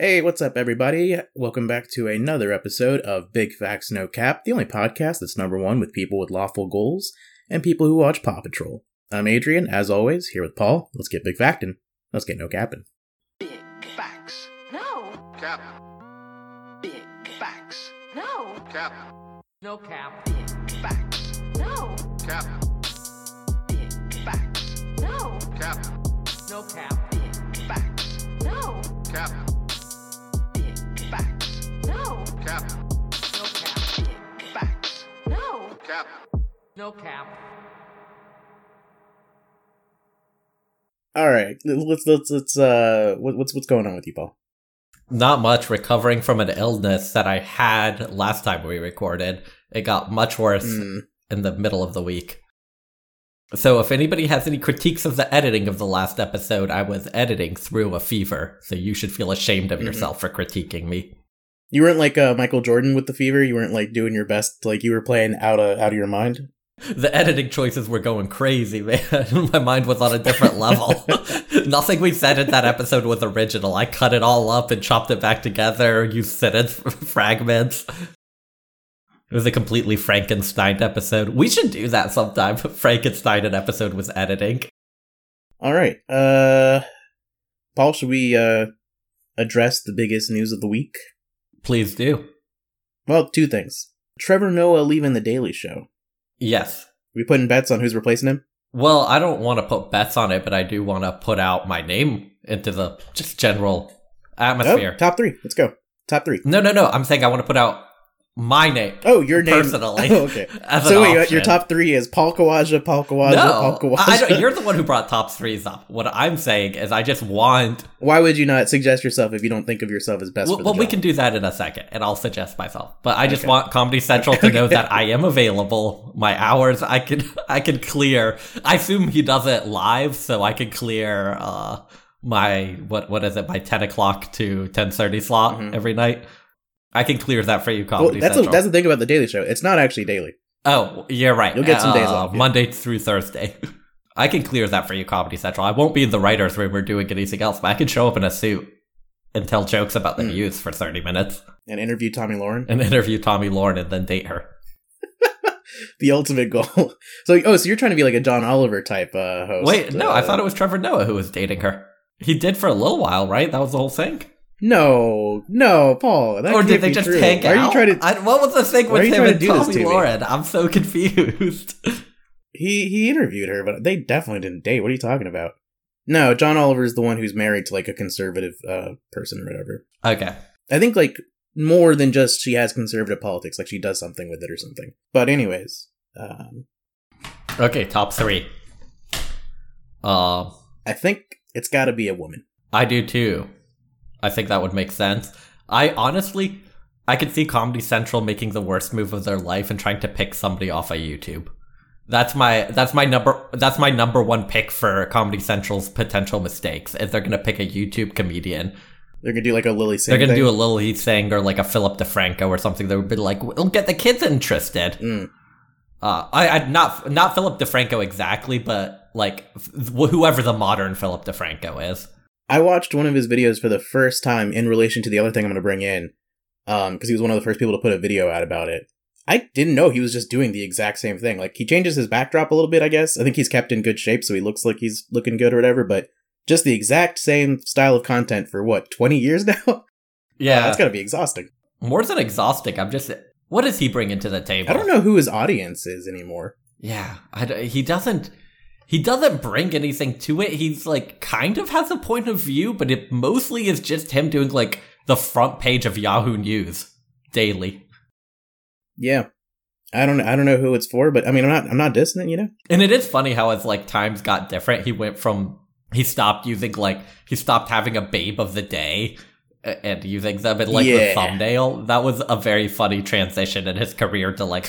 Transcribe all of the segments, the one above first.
Hey, what's up, everybody? Welcome back to another episode of Big Facts No Cap, the only podcast that's number one with people with lawful goals and people who watch Paw Patrol. I'm Adrian, as always, here with Paul. Let's get big factin'. Let's get no capping. Big facts. No, Cap. Big facts. no, Cap. no cap. Big facts. No, Cap. Big facts. no, Cap. no cap. Big facts. No, Cap. Cap. no cap. All right, let's let's let's uh, what's what's going on with you, Paul? Not much. Recovering from an illness that I had last time we recorded. It got much worse Mm, in the middle of the week. So if anybody has any critiques of the editing of the last episode, I was editing through a fever. So you should feel ashamed of Mhm. yourself for critiquing me. You weren't like uh, Michael Jordan with the fever. You weren't like doing your best. Like you were playing out of out of your mind. The editing choices were going crazy, man. My mind was on a different level. Nothing we said in that episode was original. I cut it all up and chopped it back together, used sentence fragments. It was a completely Frankenstein episode. We should do that sometime. Frankenstein an episode was editing. All right, uh, Paul, should we uh address the biggest news of the week? Please do. Well, two things. Trevor Noah leaving the Daily Show. Yes. We putting bets on who's replacing him. Well, I don't want to put bets on it, but I do want to put out my name into the just general oh, atmosphere. Oh, top three. Let's go. Top three. No, no, no. I'm saying I want to put out my name. Oh, your name. Personally. Oh, okay. So wait, your top three is Paul Kawaja, Paul Kawaja, Paul No, Kawaja. I don't, you're the one who brought top threes up. What I'm saying is, I just want. Why would you not suggest yourself if you don't think of yourself as best Well, for the well we can do that in a second, and I'll suggest myself. But I just Okay. want Comedy Central to know that I am available. My hours, I can, I can clear. I assume he does it live, so I can clear uh, my what, what is it? My ten o'clock to ten thirty slot Mhm. every night. I can clear that for you, Well, Comedy that's the, Central. that's the thing about the Daily Show. It's not actually daily. Oh, you're right. You'll get some days Uh, off, yeah. Monday through Thursday. I can clear that for you, Comedy Central. I won't be in the writer's room or doing anything else, but I can show up in a suit and tell jokes about the Hmm. news for 30 minutes And interview Tomi Lahren. and interview Tomi Lahren and then date her. the ultimate goal. So, oh, so you're trying to be like a John Oliver type uh, host? Wait, no, I uh, thought it was Trevor Noah who was dating her. He did for a little while, right? That was the whole thing. No, no, Paul. Or did they just true. hang Why out? Are you trying to? I, what was the thing with him and Tomi to? Lahren? I'm so confused. He he interviewed her, but they definitely didn't date. What are you talking about? No, John Oliver is the one who's married to like a conservative uh, person or whatever. okay. I think like more than just she has conservative politics, like she does something with it or something. But anyways, um, Okay, top three. Uh, I think it's got to be a woman. I do too. I think that would make sense. I honestly, I could see Comedy Central making the worst move of their life and trying to pick somebody off of YouTube. That's my that's my number that's my number one pick for Comedy Central's potential mistakes. If they're gonna pick a YouTube comedian, They're gonna do like a Lilly Singh. they're gonna thing. do a Lilly Singh or like a Philip DeFranco or something that would be like, we'll get the kids interested. Mm. Uh, I, I not not Philip DeFranco exactly, but like wh- whoever the modern Philip DeFranco is. I watched one of his videos for the first time in relation to the other thing I'm going to bring in, um, because he was one of the first people to put a video out about it. I didn't know he was just doing the exact same thing. Like he changes his backdrop a little bit, I guess. I think he's kept in good shape, so he looks like he's looking good or whatever. But just the exact same style of content for what 20 years now. Yeah, that's got to be exhausting. more than exhausting. I'm just, what does he bring into the table? I don't know who his audience is anymore. Yeah, I he doesn't. He doesn't bring anything to it. He's like kind of has a point of view, but it mostly is just him doing like the front page of Yahoo News daily. Yeah, I don't. I don't know who it's for, but I mean, I'm not. I'm not dissing it. You know. And it is funny how as like times got different, he went from he stopped using like he stopped having a babe of the day and using them in like the thumbnail. That was a very funny transition in his career to like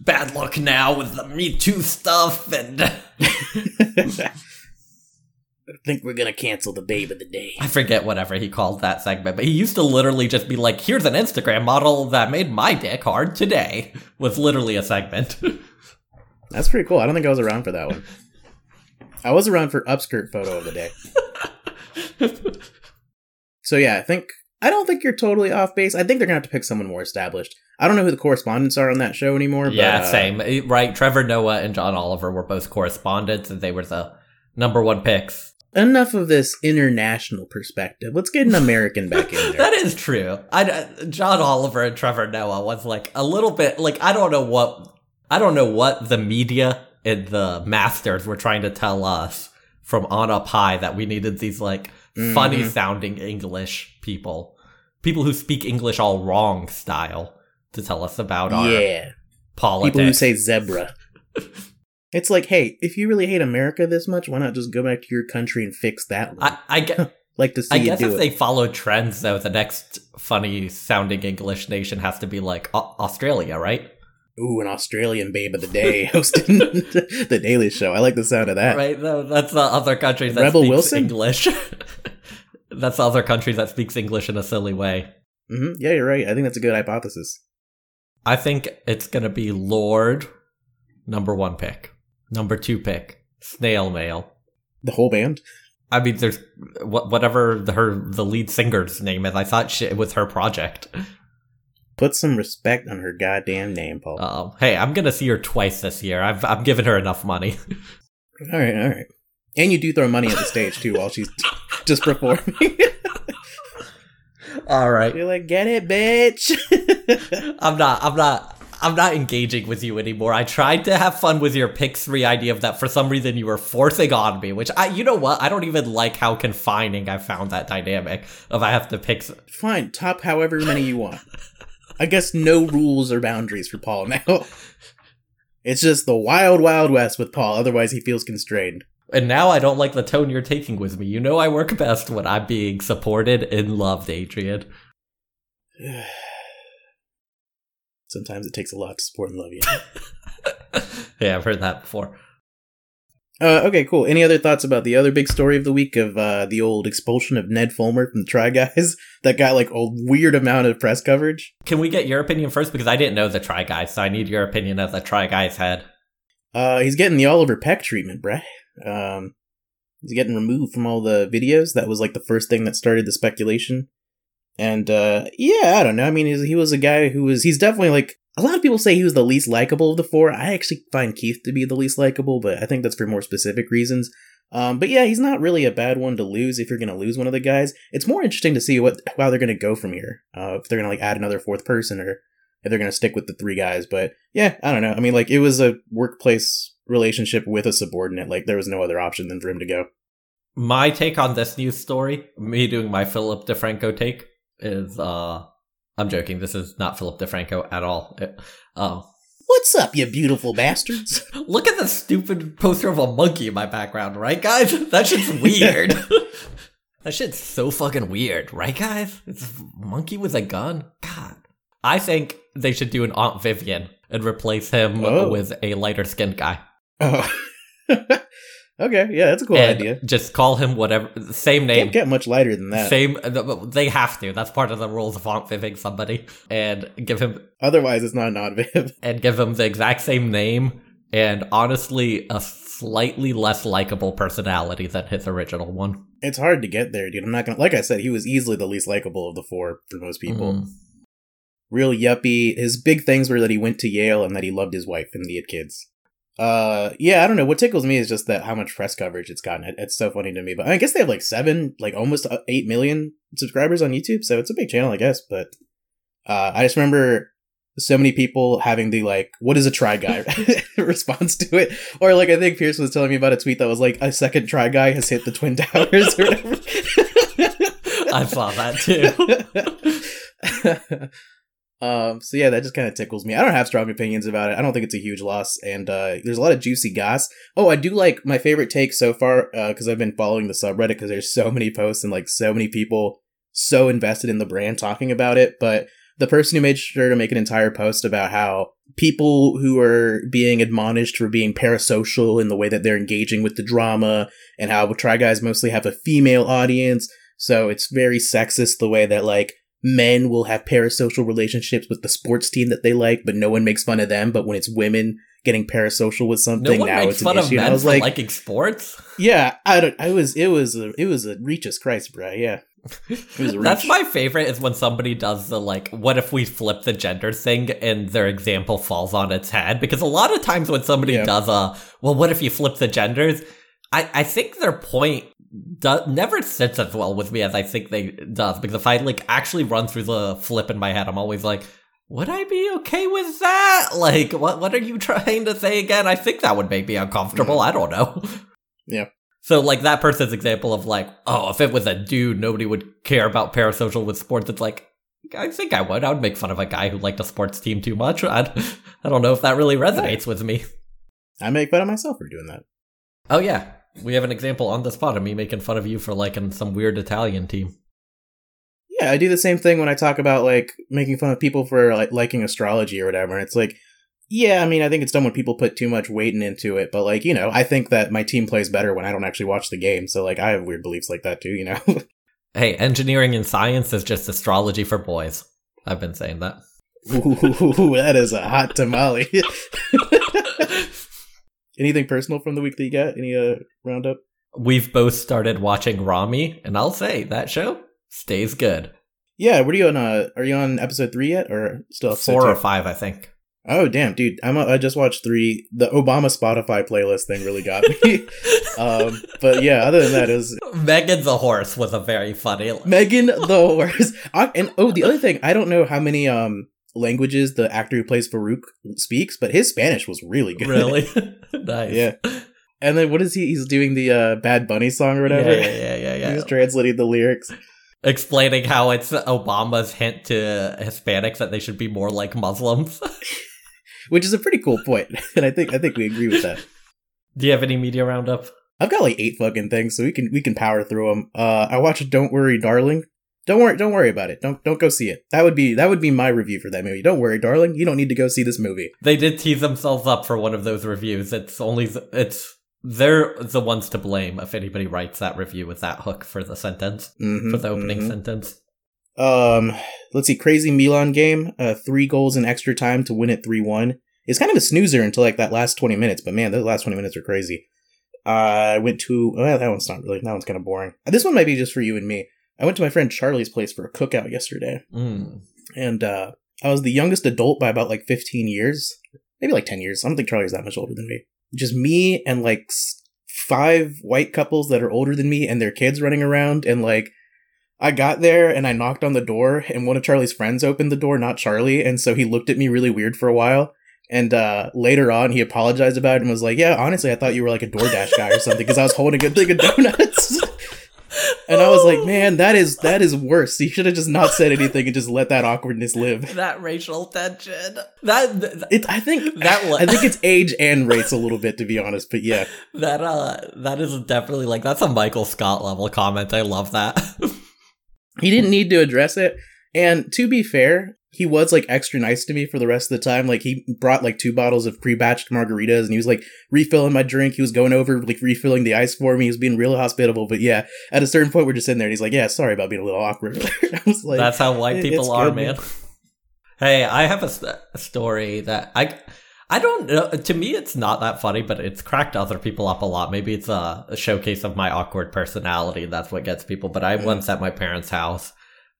bad luck now with the Me Too stuff and I think we're gonna cancel the babe of the day. I forget whatever he called that segment, but he used to literally just be like, "Here's an Instagram model that made my dick hard today." Was literally a segment. That's pretty cool. I don't think I was around for that one. I was around for upskirt photo of the day. So yeah, I think I don't think you're totally off base. I think they're gonna have to pick someone more established. I don't know who the correspondents are on that show anymore. But, yeah, uh, same. Eh, Right. Trevor Noah and John Oliver were both correspondents, and they were the number one picks. Enough of this international perspective. Let's get an American back in there. That is true. I, uh, John Oliver and Trevor Noah was like a little bit like I don't know what I don't know what the media and the masters were trying to tell us from on up high that we needed these like funny Mhm. sounding English people, people who speak English all wrong style to tell us about our yeah, politics. people who say zebra. it's like, hey, if you really hate America this much, why not just go back to your country and fix that one? I, I get. like to see I guess if it. they follow trends, though, the next funny sounding English nation has to be like Au- Australia, right? Ooh, an Australian babe of the day hosting the Daily Show. I like the sound of that. Right? No, that's the other country that Rebel speaks Wilson? English. that's the other country that speaks English in a silly way. hmm Yeah, you're right. I think that's a good hypothesis. I think it's gonna be Lorde, number one pick. Number two pick, Snail Mail. The whole band. I mean, there's whatever the, her the lead singer's name is. I thought she, it was her project. Put some respect on her goddamn name, Paul. Um, hey, I'm gonna see her twice this year. I've I'm giving her enough money. all right, all right. And you do throw money at the stage too while she's just performing. All right. you're like, get it, bitch. I'm not. I'm not. I'm not engaging with you anymore. I tried to have fun with your pick three idea of that. For some reason, you were forcing on me. Which I, you know what? I don't even like how confining I found that dynamic of I have to pick. Fine, top however many you want. I guess no rules or boundaries for Paul now. It's just the wild, wild west with Paul. Otherwise, he feels constrained. And now I don't like the tone you're taking with me. You know I work best when I'm being supported and loved, Adrian. Sometimes it takes a lot to support and love you. yeah, I've heard that before. Uh, okay, cool. Any other thoughts about the other big story of the week of uh, the old expulsion of Ned Fulmer from the Try Guys that got like a weird amount of press coverage? Can we get your opinion first? Because I didn't know the Try Guys, so I need your opinion as a Try Guys head. Uh, he's getting the Oliver Peck treatment, bruh. Um, he's getting removed from all the videos. That was like the first thing that started the speculation. And uh, yeah, I don't know. I mean, he was a guy who was. He's definitely like a lot of people say he was the least likable of the four. I actually find Keith to be the least likable, but I think that's for more specific reasons. Um, but yeah, he's not really a bad one to lose if you're going to lose one of the guys. It's more interesting to see what how they're going to go from here. Uh, if they're going to like add another fourth person or if they're going to stick with the three guys. But yeah, I don't know. I mean, like it was a workplace relationship with a subordinate. Like there was no other option than for him to go. My take on this news story, me doing my Philip DeFranco take, is uh I'm joking. This is not Philip DeFranco at all. It- um, What's up, you beautiful bastards? look at the stupid poster of a monkey in my background, right, guys? That shit's weird. that shit's so fucking weird, right, guys? It's a monkey with a gun. God, I think they should do an Aunt Vivian and replace him Oh. with a lighter skinned guy. oh. Okay, yeah, that's a cool and idea. Just call him whatever, same name. Can't get much lighter than that. Same, they have to. That's part of the rules of Aunt Viving somebody, and give him Otherwise, it's not an odd Viv. and give him the exact same name, and honestly, a slightly less likable personality than his original one. It's hard to get there, dude. I'm not gonna. Like I said, he was easily the least likable of the four for most people. Mm. Real yuppie. His big things were that he went to Yale and that he loved his wife and he had kids. Uh, yeah, I don't know. What tickles me is just that how much press coverage it's gotten. It, it's so funny to me. But I guess they have like seven, like almost uh, eight million subscribers on YouTube, so it's a big channel, I guess. But uh, I just remember so many people having the like, "What is a try guy?" response to it, or like I think Pierce was telling me about a tweet that was like, "A second try guy has hit the twin towers" or whatever. I saw that too. Um, so yeah, that just kind of tickles me. I don't have strong opinions about it. I don't think it's a huge loss, and uh, there's a lot of juicy goss. Oh, I do like my favorite take so far because I've been following the subreddit because there's so many posts and like so many people so invested in the brand talking about it. But the person who made sure to make an entire post about how people who are being admonished for being parasocial in the way that they're engaging with the drama and how Try Guys mostly have a female audience. So it's very sexist the way that like men will have parasocial relationships with the sports team that they like, but no one makes fun of them. But when it's women getting parasocial with No something, one now it's an issue. I was like, liking sports. yeah, I don't. I was. It was. A, it was a reach us Christ, bro. Yeah. It was a That's my favorite is when somebody does the like, what if we flip the gender thing and their example falls on its head? Because a lot of times when somebody Yeah. does a, well, what if you flip the genders? I, I think their point do, never sits as well with me as I think they does. Because if I like actually run through the flip in my head, I'm always like, would I be okay with that? Like, what what are you trying to say again? I think that would make me uncomfortable. Mm-hmm. I don't know. Yeah. So, like that person's example of like, oh, if it was a dude, nobody would care about parasocial with sports. It's like, I think I would. I would make fun of a guy who liked a sports team too much. I, I don't know if that really resonates with me. I make fun of myself for doing that. Oh yeah, we have an example on the spot of me making fun of you for liking some weird Italian team. Yeah, I do the same thing when I talk about like making fun of people for like liking astrology or whatever. And it's like, yeah, I mean, I think it's done when people put too much weight into it. But like, you know, I think that my team plays better when I don't actually watch the game. So like, I have weird beliefs like that too. You know. Hey, engineering and science is just astrology for boys. I've been saying that. Ooh, that is a hot tamale. Anything personal from the week that you got? Any uh roundup? We've both started watching Ramy, and I'll say that show stays good. Yeah, what are you on? Uh, are you on episode three yet, or still Four or five, I think. Oh damn, dude! I'm a, I just watched three. The Obama Spotify playlist thing really got me. um, but yeah, other than that, is Megan the horse was a very funny. Megan the horse. I, and oh, the other thing, I don't know how many um languages the actor who plays Farouk speaks, but his Spanish was really good. Really nice. Yeah. And then what is he? He's doing the uh, Bad Bunny song or whatever. Yeah, yeah, yeah, yeah. He's translating the lyrics. Explaining how it's Obama's hint to Hispanics that they should be more like Muslims. which is a pretty cool point, and I think I think we agree with that. Do you have any media roundup? I've got like eight fucking things, so we can we can power through them. Uh, I watched "Don't Worry, Darling." Don't worry, don't worry about it. Don't don't go see it. That would be that would be my review for that movie. Don't worry, darling. You don't need to go see this movie. They did tease themselves up for one of those reviews. It's only it's they're the ones to blame if anybody writes that review with that hook for the sentence Mhm, for the opening mhm. sentence. Um, let's see. Crazy Milan game. Uh, three goals in extra time to win it three one. It's kind of a snoozer until like that last twenty minutes, but man, those last twenty minutes are crazy. Uh, I went to well, that one's not really. That one's kind of boring. This one might be just for you and me. I went to my friend Charlie's place for a cookout yesterday. Mm. and uh, I was the youngest adult by about like 15 years, maybe like 10 years. I don't think Charlie's that much older than me. Just me and like five white couples that are older than me and their kids running around. And like, I got there and I knocked on the door, and one of Charlie's friends opened the door, not Charlie. And so he looked at me really weird for a while. And uh, later on, he apologized about it and was like, "Yeah, honestly, I thought you were like a DoorDash guy or something because I was holding a thing of donuts." and I was like, "Man, that is that is worse. You should have just not said anything and just let that awkwardness live." that racial tension. That th- It, I think That I think it's age and race a little bit to be honest, but yeah, that uh that is definitely like that's a Michael Scott level comment. I love that. he didn't need to address it. And to be fair, he was like extra nice to me for the rest of the time. Like he brought like two bottles of pre-batched margaritas, and he was like refilling my drink. He was going over like refilling the ice for me. He was being real hospitable. But yeah, at a certain point, we're just sitting there, and he's like, "Yeah, sorry about being a little awkward." I was like, That's how white people are, good, man. hey, I have a, st- a story that I I don't know. To me, it's not that funny, but it's cracked other people up a lot. Maybe it's a, a showcase of my awkward personality. That's what gets people. But I Mhm. once at my parents' house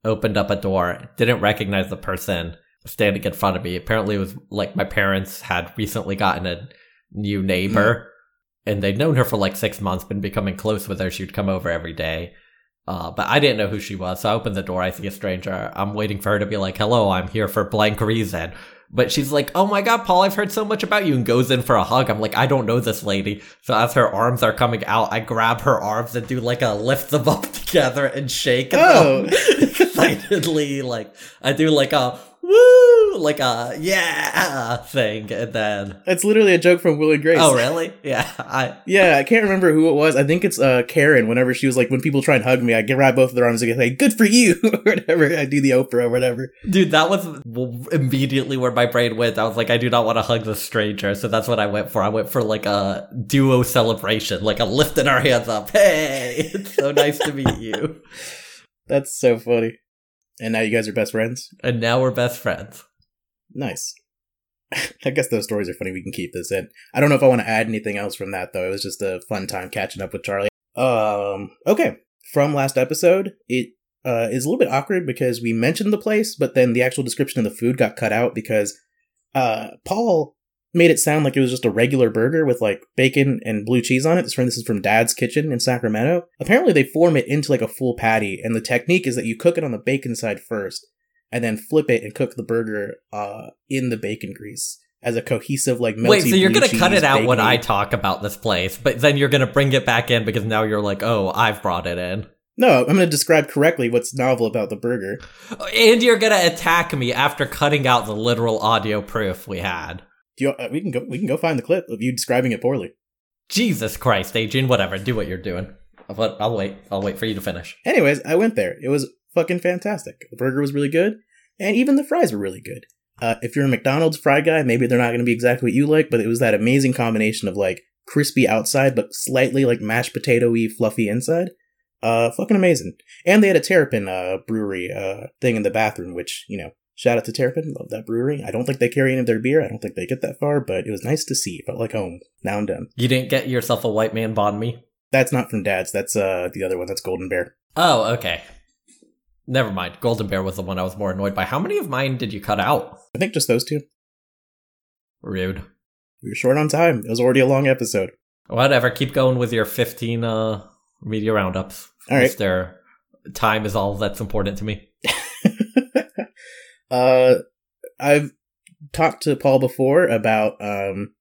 opened up a door, didn't recognize the person standing in front of me. Apparently, it was like my parents had recently gotten a new neighbor. And they'd known her for like six months, been becoming close with her. She'd come over every day. Uh, but I didn't know who she was, so I opened the door. I see a stranger. I'm waiting for her to be like, "Hello, I'm here for blank reason." But she's like, "Oh my god, Paul, I've heard so much about you," and goes in for a hug. I'm like, "I don't know this lady." So as her arms are coming out, I grab her arms and do like a lift them up together and shake Oh. them excitedly. Like I do like a woo, like a yeah thing, and then That's literally a joke from Will and Grace. oh really? Yeah, I Yeah, I can't remember who it was. I think it's uh Karen. Whenever she was like, when people try and hug me, I grab both of their arms and say, "Good for you," or whatever. I do the Oprah or whatever. Dude, that was w- immediately where my brain went. I was like, I do not want to hug the stranger. So that's what I went for. I went for like a duo celebration, like a lifting our hands up. Hey, it's so nice to meet you. That's so funny. And now you guys are best friends. And now we're best friends. Nice. I guess those stories are funny. We can keep this in. I don't know if I want to add anything else from that though. It was just a fun time catching up with Charlie. Um. Okay. From last episode, it uh, is a little bit awkward because we mentioned the place, but then the actual description of the food got cut out because uh, Paul made it sound like it was just a regular burger with like bacon and blue cheese on it. This, friend, this is from Dad's Kitchen in Sacramento. Apparently, they form it into like a full patty, and the technique is that you cook it on the bacon side first, and then flip it and cook the burger uh, in the bacon grease as a cohesive like melty. Wait, so you're gonna cut it out when I talk about this place, but then you're gonna bring it back in because now you're like, oh, I've brought it in. No, I'm going to describe correctly what's novel about the burger. And you're gonna attack me after cutting out the literal audio proof we had. Do you, uh, we can go. We can go find the clip of you describing it poorly. Jesus Christ, Adrian, whatever, do what you're doing. But I'll wait. I'll wait for you to finish. Anyways, I went there. It was fucking fantastic. The burger was really good, and even the fries were really good. Uh, if you're a McDonald's fry guy, maybe they're not going to be exactly what you like, but it was that amazing combination of like crispy outside but slightly like mashed potato-y fluffy inside. Uh, fucking amazing. And they had a Terrapin uh brewery uh thing in the bathroom, which you know, shout out to Terrapin, love that brewery. I don't think they carry any of their beer. I don't think they get that far, but it was nice to see. It felt like home. Now I'm done. You didn't get yourself a white man banh mi? That's not from Dad's. That's uh the other one. That's Golden Bear. Oh, okay. Never mind. Golden Bear was the one I was more annoyed by. How many of mine did you cut out? I think just those two. Rude. We were short on time. It was already a long episode. Whatever. Keep going with your 15 uh media roundups. All right. If their time is all that's important to me. uh, I've talked to Paul before about um,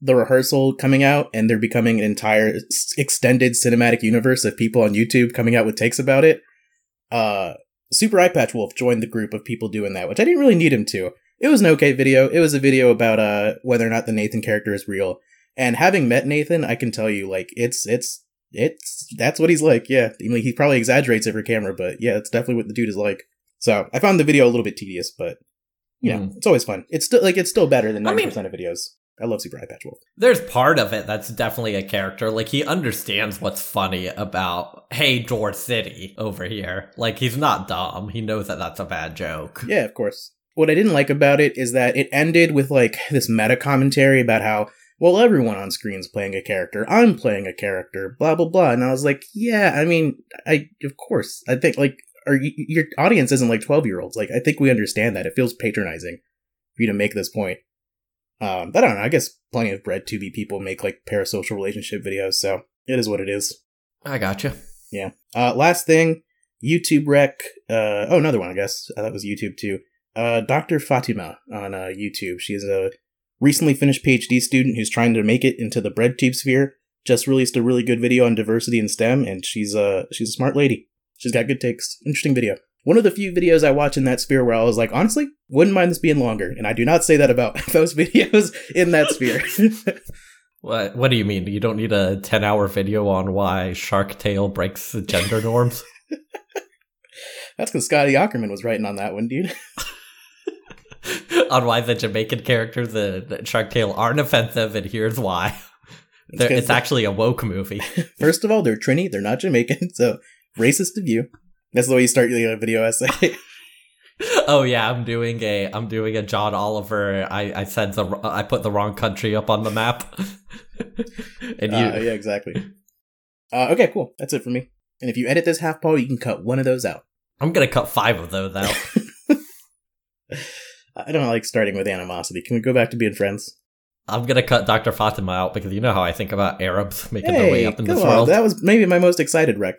the rehearsal coming out, and there becoming an entire extended cinematic universe of people on YouTube coming out with takes about it. Uh, Super Eyepatch Wolf joined the group of people doing that, which I didn't really need him to. It was an okay video. It was a video about uh whether or not the Nathan character is real. And having met Nathan, I can tell you, like, it's it's it's that's what he's like. Yeah, I mean, he probably exaggerates for camera, but yeah, it's definitely what the dude is like. So I found the video a little bit tedious, but you know, Mm. it's always fun. It's still like it's still better than I ninety mean- percent of videos. I love Super Eyepatch Wolf. There's part of it that's definitely a character. Like he understands what's funny about hey Door City over here. Like he's not dumb. He knows that that's a bad joke. Yeah, of course. What I didn't like about it is that it ended with like this meta commentary about how well everyone on screen's playing a character. I'm playing a character. Blah blah blah. And I was like, yeah, I mean, I of course. I think like our y- your audience isn't like twelve year olds. Like I think we understand that. It feels patronizing for you to make this point. Um, but I don't know. I guess plenty of bread people make like parasocial relationship videos. So it is what it is. I gotcha. Yeah. Uh, last thing, YouTube rec. Uh, oh, another one, I guess. Uh, that was YouTube too. Uh, Dr. Fatima on uh, YouTube. She's a recently finished PhD student who's trying to make it into the bread tube sphere. Just released a really good video on diversity in STEM, and she's uh she's a smart lady. She's got good takes. Interesting video. One of the few videos I watch in that sphere where I was like, honestly, wouldn't mind this being longer. And I do not say that about those videos in that sphere. What What do you mean? You don't need a ten hour video on why Shark Tale breaks the gender norms? That's because Scotty Ackerman was writing on that one, dude. on why the Jamaican characters in Shark Tale aren't offensive, and here's why. They're- It's actually a woke movie. First of all, they're Trini, they're not Jamaican, so racist of you. That's the way you start your video essay. oh yeah, I'm doing a I'm doing a John Oliver. I I said the I put the wrong country up on the map. and you Uh, yeah, exactly. Uh, okay, cool. That's it for me. And if you edit this half, Paul, you can cut one of those out. I'm gonna cut five of those out. I don't like starting with animosity. Can we go back to being friends? I'm gonna cut Dr. Fatima out because you know how I think about Arabs making their way up in this on. world. That was maybe my most excited rec.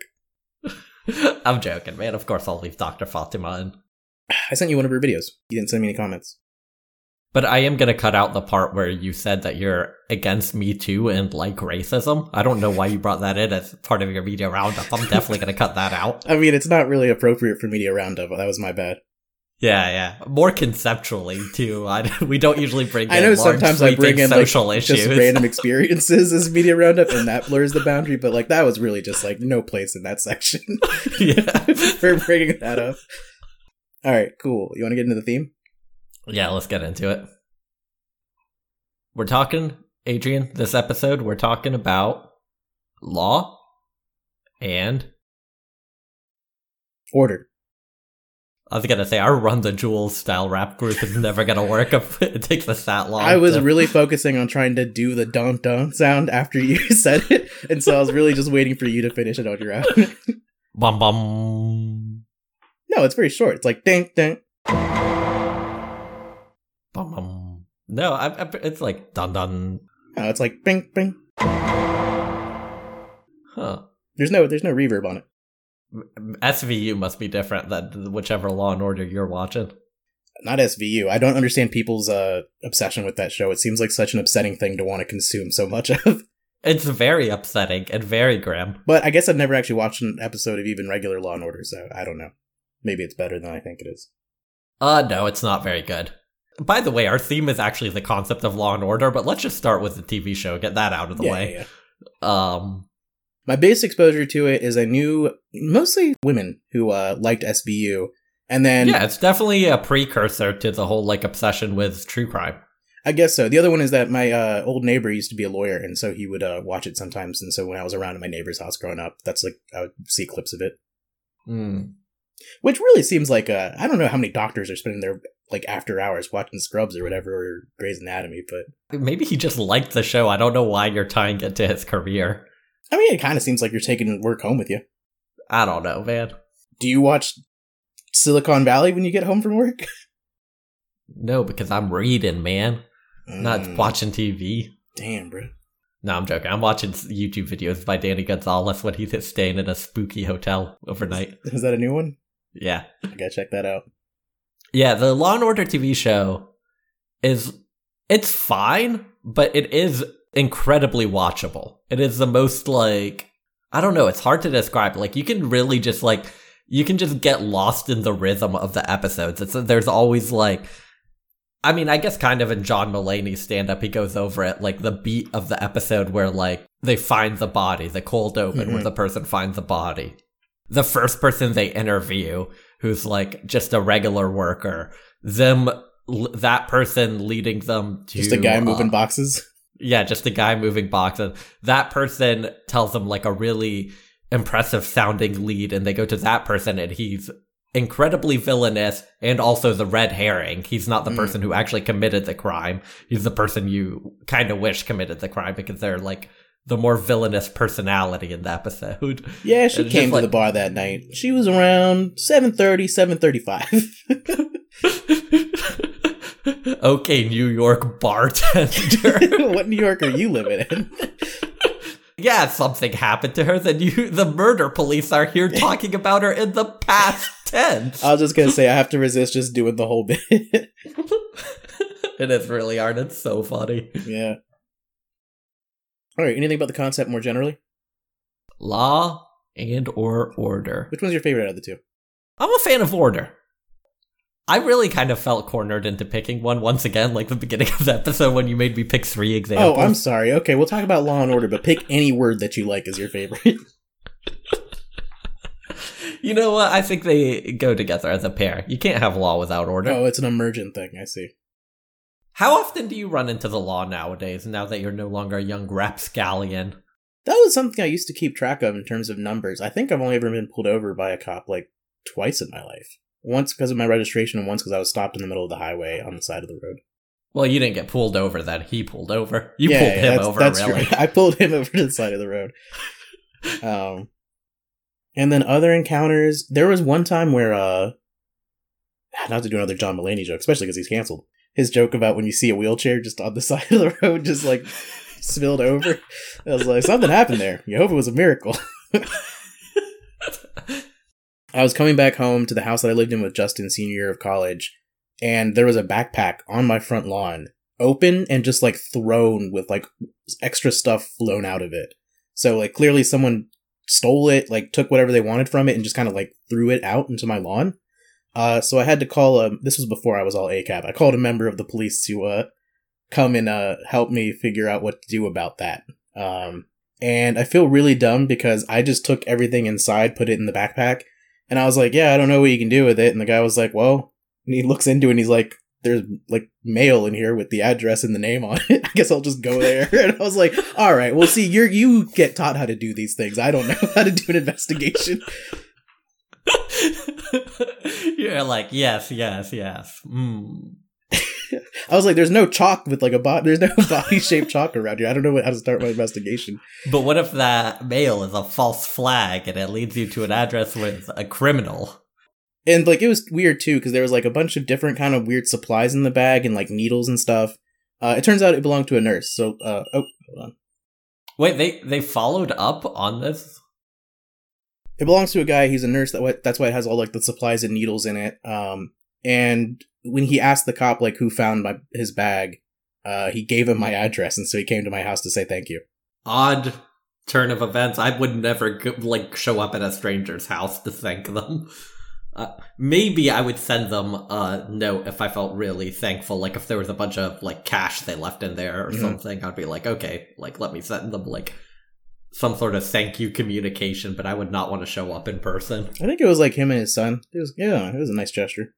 I'm joking, man. Of course I'll leave Dr. Fatima in. I sent you one of her videos. You didn't send me any comments. But I am gonna cut out the part where you said that you're against Me Too and like racism. I don't know why you brought that in as part of your media roundup. I'm definitely gonna cut that out. I mean, it's not really appropriate for media roundup. That was my bad. Yeah, yeah. More conceptually too. I, we don't usually bring. I know sometimes I bring in like issues. just random experiences as media roundup, and that blurs the boundary. But like that was really just like no place in that section yeah. for bringing that up. All right, cool. You want to get into the theme? yeah, let's get into it. We're talking, Adrian. This episode, we're talking about law and Ordered. I was gonna say our run the jewels style rap group is never gonna work if it takes us that long. I was to- really focusing on trying to do the dun dun sound after you said it, and so I was really just waiting for you to finish it on your own. bum bum. No, it's very short. It's like ding ding. Bum, bum. No, I, I, it's like dun dun. No, it's like bing bing. Huh. There's no there's no reverb on it. SVU must be different than whichever Law and Order you're watching. Not SVU. I don't understand people's uh obsession with that show. It seems like such an upsetting thing to want to consume so much of. It's very upsetting and very grim. But I guess I've never actually watched an episode of even regular Law and Order, so I don't know. Maybe it's better than I think it is. Uh, no, it's not very good. By the way, our theme is actually the concept of Law and Order, but let's just start with the TV show. Get that out of the Yeah, way. yeah, yeah. Um, My biggest exposure to it is I knew mostly women who uh, liked SVU. and then yeah, it's definitely a precursor to the whole like obsession with true crime. I guess so. The other one is that my uh, old neighbor used to be a lawyer, and so he would uh, watch it sometimes. And so when I was around at my neighbor's house growing up, that's like I would see clips of it, Hmm. which really seems like uh, I don't know how many doctors are spending their like after hours watching Scrubs or whatever or Grey's Anatomy, but Maybe he just liked the show. I don't know why you're tying it to his career. I mean, it kind of seems like you're taking work home with you. I don't know, man. Do you watch Silicon Valley when you get home from work? No, because I'm reading, man. Not Mm, watching TV. Damn, bro. No, I'm joking. I'm watching YouTube videos by Danny Gonzalez when he's staying in a spooky hotel overnight. Is that a new one? Yeah. I gotta check that out. Yeah, the Law and Order TV show is it's fine, but it is incredibly watchable. It is the most like I don't know, it's hard to describe. Like you can really just like you can just get lost in the rhythm of the episodes. It's there's always like I mean, I guess kind of in John Mulaney's stand up, he goes over it like the beat of the episode where like they find the body, the cold open where Mhm. the person finds the body. The first person they interview, who's like just a regular worker, them that person leading them to Just a guy uh, moving boxes. Yeah, just a guy moving boxes. That person tells them like a really impressive sounding lead, and they go to that person, and he's incredibly villainous and also the red herring. He's not the Mm. person who actually committed the crime. He's the person you kind of wish committed the crime because they're like the more villainous personality in the episode. Yeah, she came to like- the bar that night. She was around 7.30, 7.35. okay, New York bartender. what New York are you living in? yeah, something happened to her. Then you, the murder police are here talking about her in the past tense. I was just gonna say I have to resist just doing the whole bit. it is really hard. It's so funny. yeah. All right. Anything about the concept more generally? Law and or order. Which one's your favorite out of the two? I'm a fan of order. I really kind of felt cornered into picking one once again, like the beginning of the episode when you made me pick three examples. Oh, I'm sorry. Okay, we'll talk about Law and Order, but pick any word that you like as your favorite. you know what? I think they go together as a pair. You can't have law without order. oh, it's an emergent thing. I see. How often do you run into the law nowadays, now that you're no longer a young rapscallion? That was something I used to keep track of in terms of numbers. I think I've only ever been pulled over by a cop like twice in my life. Once because of my registration, and once because I was stopped in the middle of the highway on the side of the road. Well, you didn't get pulled over then. He pulled over. You Yeah, pulled yeah, him that's- over, that's really. true. I pulled him over to the side of the road. Um, and then other encounters. There was one time where, uh, not to do another John Mulaney joke, especially because he's canceled. His joke about when you see a wheelchair just on the side of the road, just like spilled over. I was like, something happened there. You hope it was a miracle. I was coming back home to the house that I lived in with Justin senior year of college, and there was a backpack on my front lawn, open and just like thrown with like extra stuff flown out of it. So like clearly someone stole it, like took whatever they wanted from it and just kind of like threw it out into my lawn. Uh, so I had to call. Um, this was before I was all ACAB. I called a member of the police to uh come and uh help me figure out what to do about that. Um, and I feel really dumb because I just took everything inside, put it in the backpack, and I was like, "Yeah, I don't know what you can do with it." And the guy was like, "Well," and he looks into it and he's like, "There's like mail in here with the address and the name on it. I guess I'll just go there." and I was like, "All right, well, see, you're you get taught how to do these things. I don't know how to do an investigation." You're like, yes, yes, yes. Mm. I was like, "There's no chalk with like a bot. There's no body shaped chalk around here. I don't know how to start my investigation." But what if that mail is a false flag and it leads you to an address with a criminal? and like it was weird too because there was like a bunch of different kind of weird supplies in the bag and like needles and stuff. Uh, it turns out it belonged to a nurse. So, uh, oh, hold on. Wait, they they followed up on this? It belongs to a guy. He's a nurse. That that's why it has all like the supplies and needles in it. Um, and when he asked the cop like who found my his bag, uh, he gave him my address, and so he came to my house to say thank you. Odd turn of events. I would never go, like show up at a stranger's house to thank them. Uh, maybe I would send them a note if I felt really thankful. Like if there was a bunch of like cash they left in there or Mhm. something, I'd be like, okay, like let me send them like some sort of thank you communication. But I would not want to show up in person. I think it was like him and his son. It was yeah, it was a nice gesture.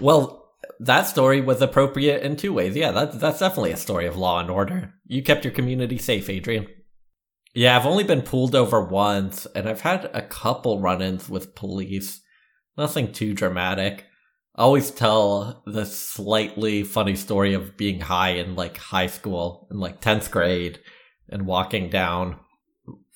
Well, that story was appropriate in two ways. Yeah, that's that's definitely a story of law and order. You kept your community safe, Adrian. Yeah, I've only been pulled over once, and I've had a couple run-ins with police. Nothing too dramatic. I always tell the slightly funny story of being high in like high school in like tenth grade and walking down.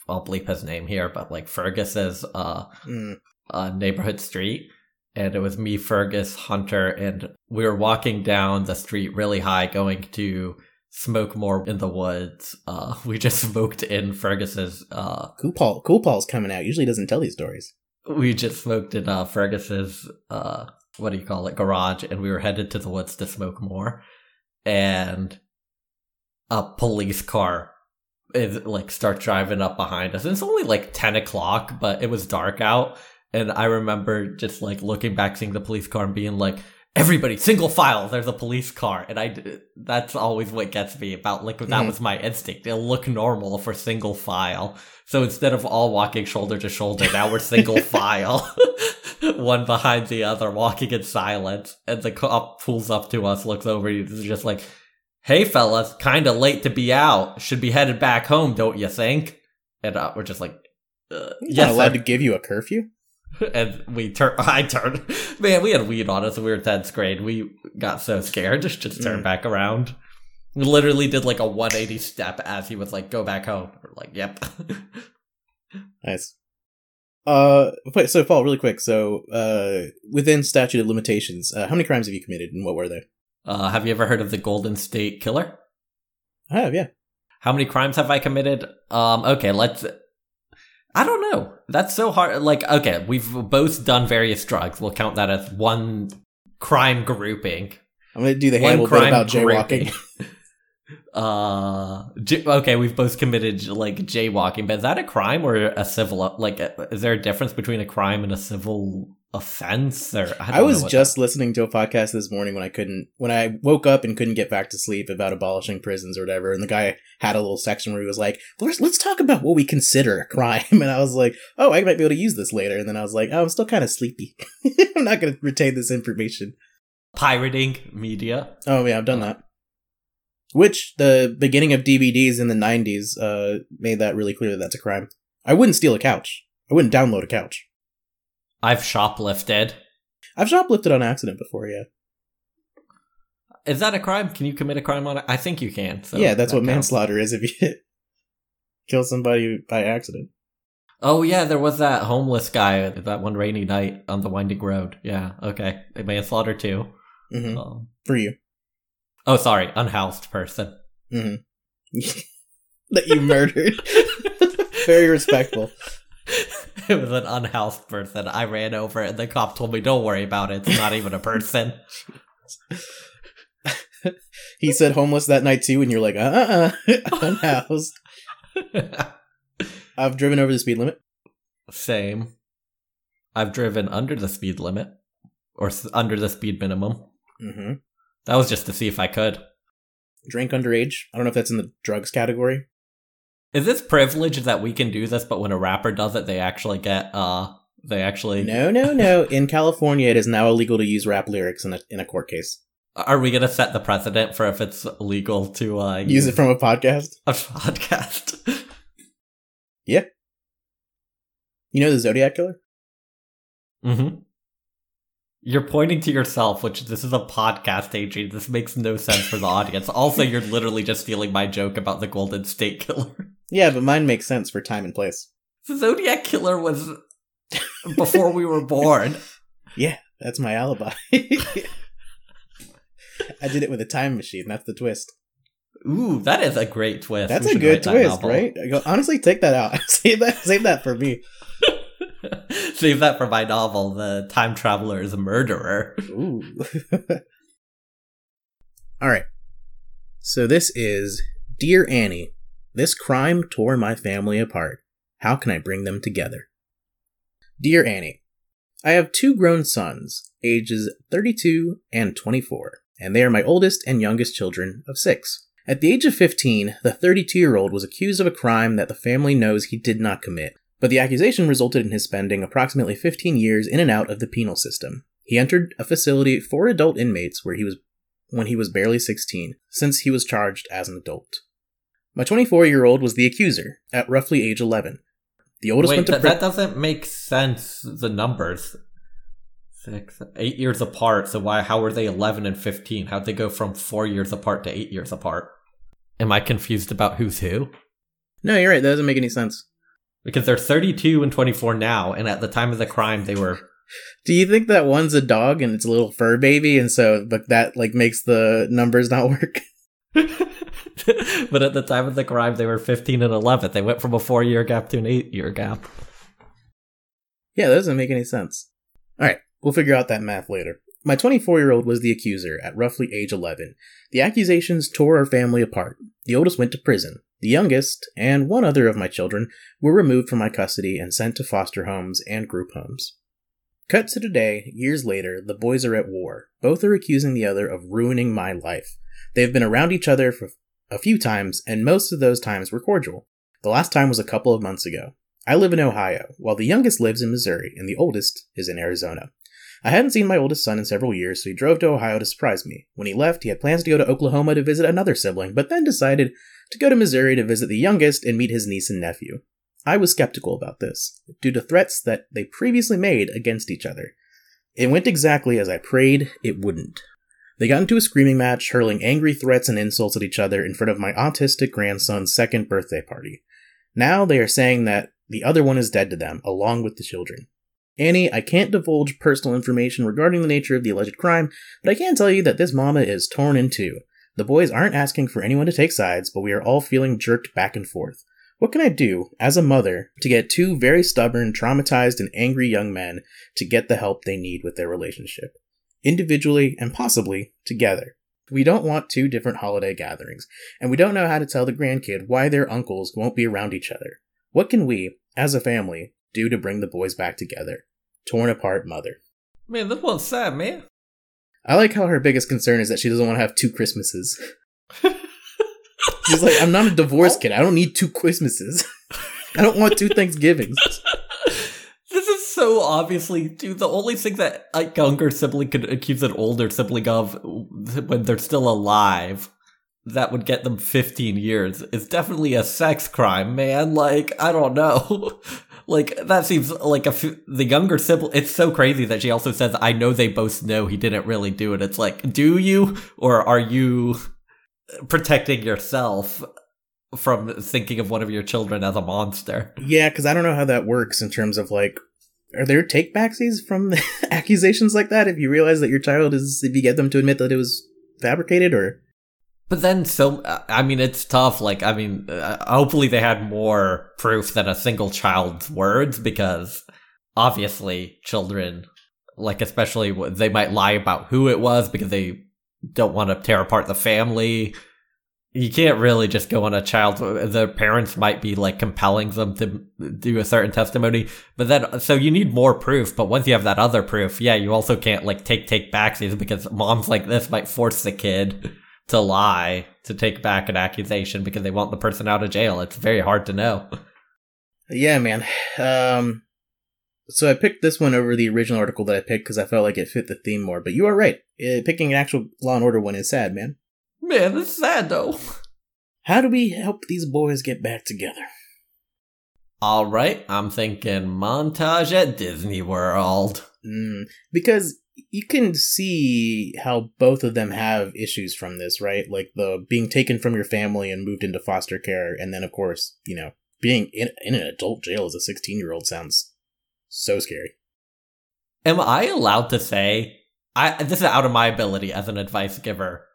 I'll bleep his name here, but like Fergus's uh Mm. uh, neighborhood street. And it was me, Fergus, Hunter, and we were walking down the street really high, going to smoke more in the woods. Uh, we just smoked in Fergus's, uh, Cool Paul, Cool Paul's coming out. Usually doesn't tell these stories. we just smoked in, uh, Fergus's, uh, what do you call it, garage, and we were headed to the woods to smoke more. And a police car is like start driving up behind us. And it's only like 10 o'clock, but it was dark out. And I remember just like looking back, seeing the police car and being like, everybody, single file, there's a police car. And I, that's always what gets me about like, that Mhm. was my instinct. It'll look normal for single file. So instead of all walking shoulder to shoulder, now we're single file. One behind the other, walking in silence. And the cop pulls up to us, looks over, he's just like, Hey fellas, kinda late to be out. Should be headed back home, don't you think? And uh, we're just like, uh, yes, not allowed sir. to give you a curfew. and we turn. I turned. Man, we had weed on us. We were tenth grade. We got so scared. Just just turned Mm. back around. We literally did like a 180 step as he was like, "Go back home." We're like, "Yep." Nice. Uh, wait, so Paul, really quick. So, uh, within statute of limitations, uh, how many crimes have you committed, and what were they? uh, have you ever heard of the Golden State Killer? I have, yeah. How many crimes have I committed? Um, okay, let's. I don't know. That's so hard. Like, okay, we've both done various drugs. We'll count that as one crime grouping. I'm gonna do the handle bit about jaywalking. uh, j- okay, we've both committed like jaywalking, but is that a crime or a civil? Like, is there a difference between a crime and a civil offense? Or I, I was just listening to a podcast this morning when I couldn't, when I woke up and couldn't get back to sleep about abolishing prisons or whatever. And the guy had a little section where he was like, let's, let's talk about what we consider a crime. And I was like, oh, I might be able to use this later. And then I was like, oh, I'm still kind of sleepy. I'm not going to retain this information. pirating media. Oh, yeah, I've done that. Which the beginning of DVDs in the 90s uh, made that really clear that that's a crime. I wouldn't steal a couch. I wouldn't download a couch. I've shoplifted. I've shoplifted on accident before, yeah. Is that a crime? Can you commit a crime on it? I think you can. So yeah, that's that what counts. manslaughter is if you kill somebody by accident. Oh yeah, there was that homeless guy that one rainy night on the winding road. Yeah, okay, they manslaughter too. hmm Um, For you. oh, sorry, unhoused person. hmm that you murdered. Very respectful. it was an unhoused person. I ran over it, and the cop told me, "Don't worry about it. It's not even a person." He said homeless that night too, and you're like, uh uh unhoused. I've driven over the speed limit. Same. I've driven under the speed limit, or s- under the speed minimum. hmm That was just to see if I could. Drink underage. I don't know if that's in the drugs category. Is this privilege that we can do this, but when a rapper does it, they actually get uh, they actually No, no, no. In California, it is now illegal to use rap lyrics in a in a court case. Are we gonna set the precedent for if it's legal to uh, Use it from a podcast. a podcast? Yeah. You know the Zodiac killer? mm-hmm. You're pointing to yourself, which this is a podcast, AJ. This makes no sense for the audience. Also, you're literally just stealing my joke about the Golden State Killer. Yeah, but mine makes sense for time and place. The Zodiac Killer was before we were born. Yeah, that's my alibi. I did it with a time machine. That's the twist. Ooh, that is a great twist. That's a good twist, right? Honestly, take that out. save that. Save that for me. Save that for my novel, The Time Traveler's Murderer. Ooh. All right. So this is Dear Annie. This crime tore my family apart. How can I bring them together? Dear Annie, I have two grown sons, ages 32 and 24, and they are my oldest and youngest children of six. At the age of 15, the 32 year old was accused of a crime that the family knows he did not commit, but the accusation resulted in his spending approximately 15 years in and out of the penal system. He entered a facility for adult inmates where he was when he was barely 16, since he was charged as an adult. My 24 year old was the accuser at roughly age 11. The oldest Wait, went to that, pri- that doesn't make sense. The numbers, six, eight years apart. So why? How were they eleven and fifteen? How'd they go from four years apart to eight years apart? Am I confused about who's who? No, you're right. That doesn't make any sense. Because they're thirty-two and twenty-four now, and at the time of the crime, they were. Do you think that one's a dog and it's a little fur baby, and so but that like makes the numbers not work? but at the time of the crime, they were fifteen and eleven. They went from a four-year gap to an eight-year gap. Yeah, that doesn't make any sense. All right, we'll figure out that math later. My 24 year old was the accuser at roughly age 11. The accusations tore our family apart. The oldest went to prison. The youngest, and one other of my children, were removed from my custody and sent to foster homes and group homes. Cut to today, years later, the boys are at war. Both are accusing the other of ruining my life. They have been around each other for a few times, and most of those times were cordial. The last time was a couple of months ago. I live in Ohio, while the youngest lives in Missouri, and the oldest is in Arizona. I hadn't seen my oldest son in several years, so he drove to Ohio to surprise me. When he left, he had plans to go to Oklahoma to visit another sibling, but then decided to go to Missouri to visit the youngest and meet his niece and nephew. I was skeptical about this, due to threats that they previously made against each other. It went exactly as I prayed it wouldn't. They got into a screaming match, hurling angry threats and insults at each other in front of my autistic grandson's second birthday party. Now they are saying that the other one is dead to them, along with the children. Annie, I can't divulge personal information regarding the nature of the alleged crime, but I can tell you that this mama is torn in two. The boys aren't asking for anyone to take sides, but we are all feeling jerked back and forth. What can I do, as a mother, to get two very stubborn, traumatized, and angry young men to get the help they need with their relationship? Individually and possibly together. We don't want two different holiday gatherings, and we don't know how to tell the grandkid why their uncles won't be around each other. What can we, as a family, do to bring the boys back together? Torn apart mother. Man, this one's sad, man. I like how her biggest concern is that she doesn't want to have two Christmases. She's like, I'm not a divorce kid. I don't need two Christmases. I don't want two Thanksgivings. So obviously, dude. The only thing that a younger sibling could accuse an older sibling of when they're still alive that would get them 15 years is definitely a sex crime, man. Like, I don't know. like, that seems like a f- the younger sibling. It's so crazy that she also says, I know they both know he didn't really do it. It's like, do you? Or are you protecting yourself from thinking of one of your children as a monster? Yeah, because I don't know how that works in terms of like, are there take backsies from accusations like that if you realize that your child is, if you get them to admit that it was fabricated or. But then, so I mean, it's tough. Like, I mean, uh, hopefully they had more proof than a single child's words because obviously children, like especially they might lie about who it was because they don't want to tear apart the family. You can't really just go on a child. The parents might be like compelling them to do a certain testimony, but then so you need more proof. But once you have that other proof, yeah, you also can't like take take backsies because moms like this might force the kid to lie to take back an accusation because they want the person out of jail. It's very hard to know. Yeah, man. Um, so I picked this one over the original article that I picked because I felt like it fit the theme more. But you are right. Picking an actual Law and Order one is sad, man. Man, it's sad though. How do we help these boys get back together? All right, I'm thinking montage at Disney World. Mm, because you can see how both of them have issues from this, right? Like the being taken from your family and moved into foster care, and then of course, you know, being in, in an adult jail as a 16 year old sounds so scary. Am I allowed to say I this is out of my ability as an advice giver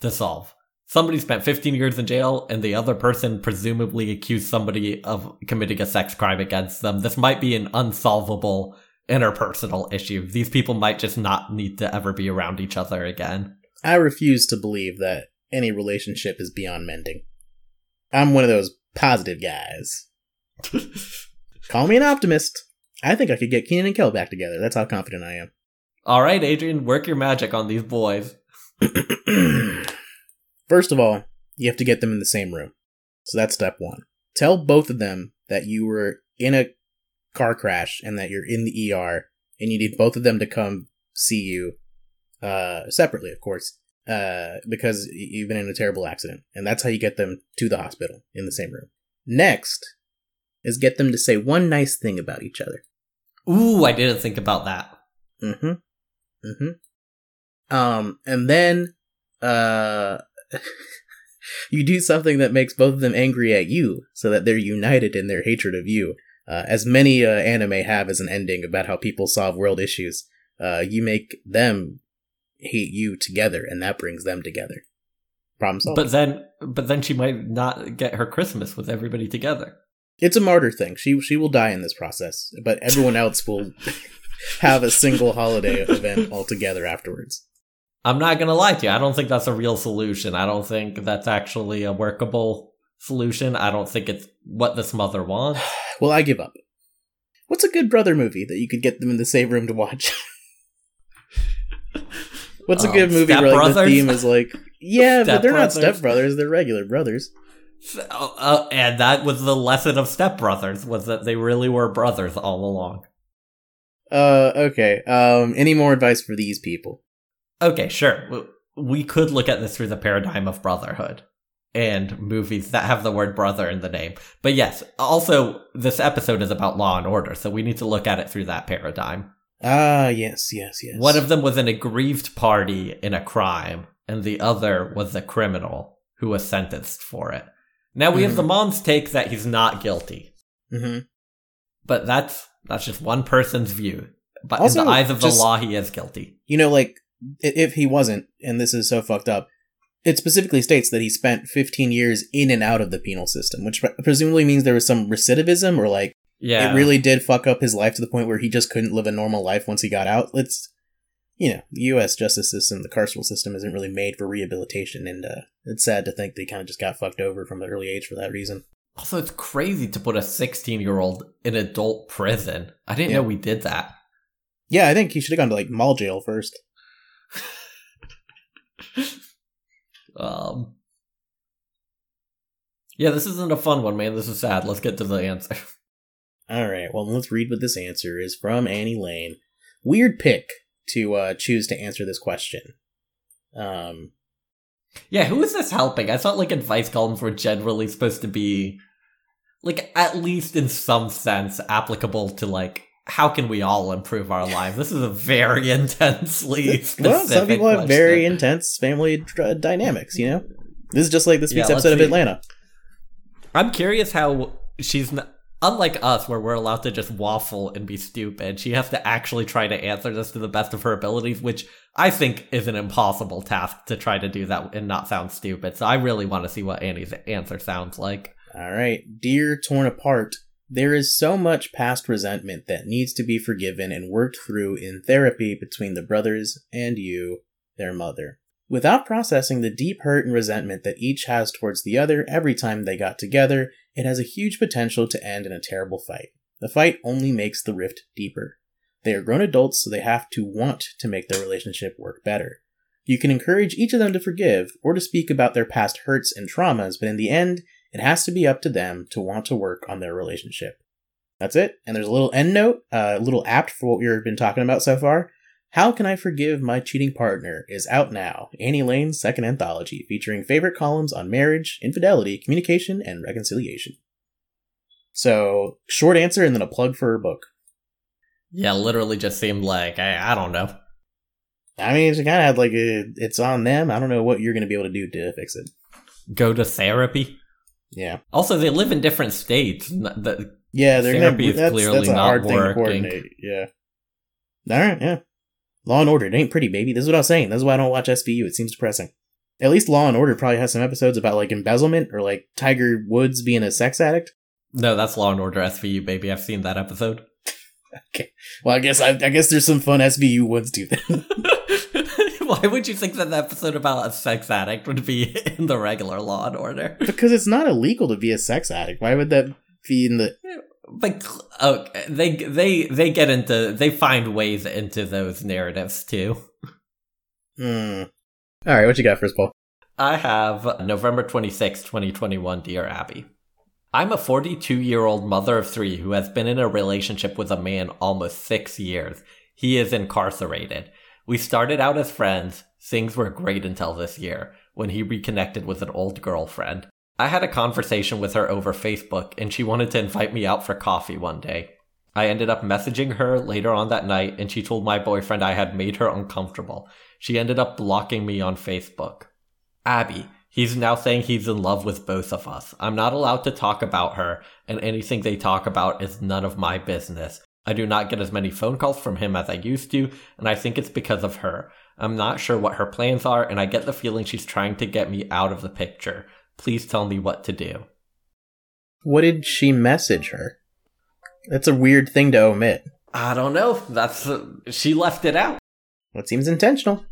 to solve? Somebody spent 15 years in jail and the other person presumably accused somebody of committing a sex crime against them. This might be an unsolvable interpersonal issue. These people might just not need to ever be around each other again. I refuse to believe that any relationship is beyond mending. I'm one of those positive guys. Call me an optimist. I think I could get Keenan and Kel back together. That's how confident I am. All right, Adrian, work your magic on these boys. First of all, you have to get them in the same room. So that's step one. Tell both of them that you were in a car crash and that you're in the ER and you need both of them to come see you, uh, separately, of course, uh, because you've been in a terrible accident. And that's how you get them to the hospital in the same room. Next is get them to say one nice thing about each other. Ooh, I didn't think about that. Mm-hmm. Mm-hmm. Um, and then, uh, you do something that makes both of them angry at you, so that they're united in their hatred of you. Uh, as many uh, anime have as an ending about how people solve world issues, uh, you make them hate you together, and that brings them together. Problem solved. But then, but then she might not get her Christmas with everybody together. it's a martyr thing. She she will die in this process, but everyone else will have a single holiday event altogether afterwards. I'm not gonna lie to you. I don't think that's a real solution. I don't think that's actually a workable solution. I don't think it's what this mother wants. Well, I give up. What's a good brother movie that you could get them in the same room to watch? What's a Um, good movie where like, the theme is like, yeah, but they're not Brothers? step brothers; they're regular brothers. So, uh, and that was the lesson of Step Brothers was that they really were brothers all along. Uh, okay. Um, any more advice for these people? Okay, sure. We could look at this through the paradigm of brotherhood and movies that have the word brother in the name. But yes, also this episode is about law and order, so we need to look at it through that paradigm. Ah, yes, yes, yes. One of them was an aggrieved party in a crime, and the other was a criminal who was sentenced for it. Now we have Mhm. the mom's take that he's not guilty, hmm but that's that's just one person's view. But Also, in the eyes of the just- law, he is guilty. You know, like if he wasn't, and this is so fucked up, it specifically states that he spent 15 years in and out of the penal system, which pre- presumably means there was some recidivism or like Yeah, it really did fuck up his life to the point where he just couldn't live a normal life once he got out. It's, you know, the U.S. justice system, the carceral system, isn't really made for rehabilitation, and uh, it's sad to think they kind of just got fucked over from an early age for that reason. Also, it's crazy to put a 16 year old in adult prison. I didn't Yeah. know we did that. Yeah, I think he should have gone to like mall jail first. Um, yeah, this isn't a fun one, man. This is sad. Let's get to the answer. All right, well, let's read what this answer is from Annie Lane. Weird pick to uh, choose to answer this question. Um, Yeah, who is this helping? I thought like advice columns were generally supposed to be like at least in some sense applicable to like how can we all improve our lives? This is a very intensely specific well, some people have very intense family dr- dynamics. You know, this is just like this week's let's episode of. Atlanta. I'm curious how she's not, unlike us, where we're allowed to just waffle and be stupid. She has to actually try to answer this to the best of her abilities, which I think is an impossible task to try to do that and not sound stupid. So I really want to see what Annie's answer sounds like. All right, dear torn apart. There is so much past resentment that needs to be forgiven and worked through in therapy between the brothers and you, their mother. Without processing the deep hurt and resentment that each has towards the other every time they got together, it has a huge potential to end in a terrible fight. The fight only makes the rift deeper. They are grown adults, so they have to want to make their relationship work better. You can encourage each of them to forgive or to speak about their past hurts and traumas, but in the end, it has to be up to them to want to work on their relationship. That's it. And there's a little end note, uh, a little apt for what we've been talking about so far. How Can I Forgive My Cheating Partner is out now. Annie Lane's second anthology, featuring favorite columns on marriage, infidelity, communication, and reconciliation. So, short answer and then a plug for her book. Yeah, literally just seemed like, I, I don't know. I mean, she kind of had like a, it's on them. I don't know what you're going to be able to do to fix it. Go to therapy. Yeah. Also, they live in different states. The- Yeah, they're Therapy gonna, is that's, clearly that's a not hard thing to coordinate. Yeah. All right, yeah. Law and Order, it ain't pretty, baby. This is what I was saying. This is why I don't watch SVU. It seems depressing. At least Law and Order probably has some episodes about like embezzlement or like Tiger Woods being a sex addict. No, that's Law and Order SVU, baby. I've seen that episode. Okay. Well, I guess I, I guess there's some fun SVU ones too. Then. Why would you think that the episode about a sex addict would be in the regular Law and Order? because it's not illegal to be a sex addict. Why would that be in the? But okay, they they they get into they find ways into those narratives too. Hmm. All right, what you got first, Paul? I have November 26, 2021, Dear Abby. I'm a 42 year old mother of three who has been in a relationship with a man almost six years. He is incarcerated. We started out as friends. Things were great until this year, when he reconnected with an old girlfriend. I had a conversation with her over Facebook, and she wanted to invite me out for coffee one day. I ended up messaging her later on that night, and she told my boyfriend I had made her uncomfortable. She ended up blocking me on Facebook. Abby, he's now saying he's in love with both of us. I'm not allowed to talk about her, and anything they talk about is none of my business. I do not get as many phone calls from him as I used to, and I think it's because of her. I'm not sure what her plans are, and I get the feeling she's trying to get me out of the picture. Please tell me what to do. What did she message her? That's a weird thing to omit. I don't know. That's uh, she left it out. It seems intentional.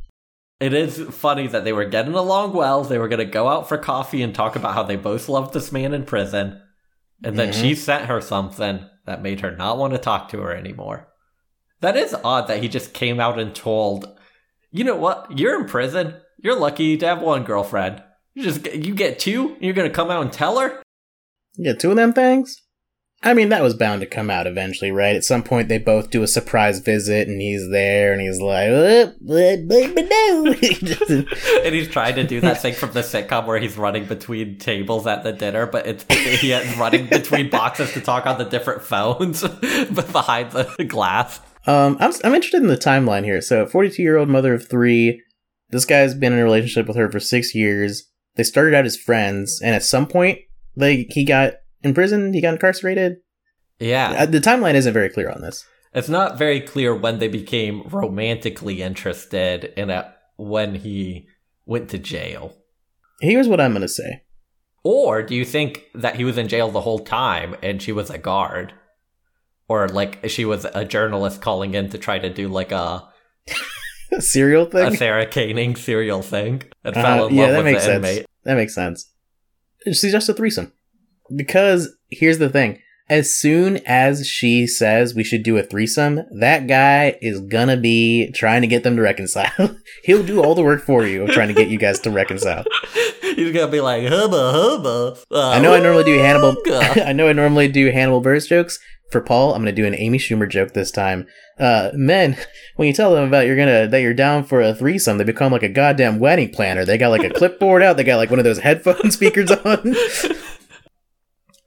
It is funny that they were getting along well. They were going to go out for coffee and talk about how they both loved this man in prison. And then Mhm. she sent her something that made her not want to talk to her anymore. That is odd that he just came out and told, you know what? You're in prison. You're lucky to have one girlfriend. You just you get two. And you're to come out and tell her. Yeah, two of them things. I mean, that was bound to come out eventually, right? At some point, they both do a surprise visit, and he's there, and he's like, "Uh, what, baby, no." And he's trying to do that thing from the sitcom where he's running between tables at the dinner, but it's he's running between boxes to talk on the different phones, behind the glass. Um, I'm I'm interested in the timeline here. So, 42 year old mother of three. This guy's been in a relationship with her for six years. They started out as friends, and at some point, like he got in prison. He got incarcerated. Yeah, Uh, The timeline isn't very clear on this. it's not very clear when they became romantically interested in it when he went to jail. Here's what I'm gonna say. Or do you think that he was in jail the whole time and she was a guard? Or like she was a journalist calling in to try to do like a Serial thing. a Sarah Koenig serial thing and Uh, fell in yeah, love that with makes the sense. inmate. That makes sense. She's just a threesome. Because here's the thing. As soon as she says we should do a threesome, that guy is gonna be trying to get them to reconcile. He'll do all the work for you of trying to get you guys to reconcile. He's gonna be like hubba hubba. Uh, I know I normally do Hannibal. I know I normally do Hannibal Buress jokes. For Paul, I'm gonna do an Amy Schumer joke this time. Uh, men, when you tell them about you're gonna that you're down for a threesome, they become like a goddamn wedding planner. They got like a clipboard out. They got like one of those headphone speakers on.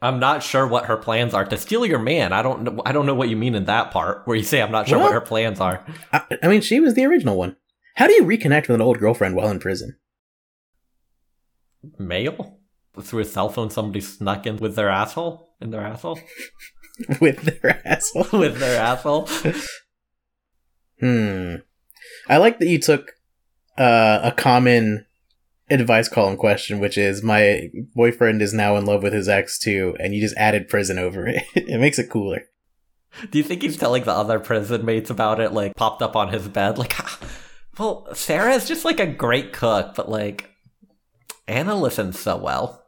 I'm not sure what her plans are to steal your man. I don't know. I don't know what you mean in that part where you say I'm not sure what What? her plans are. I, I mean, she was the original one. How do you reconnect with an old girlfriend while in prison? Mail through a cell phone. Somebody snuck in with their asshole in their asshole with their asshole. with their asshole. Hmm. I like that you took uh, a common advice column question, which is my boyfriend is now in love with his ex too, and you just added prison over it. it makes it cooler. Do you think he's telling the other prison mates about it? Like popped up on his bed, like, "Ah, well, Sarah's just like a great cook, but like Anna listens so well.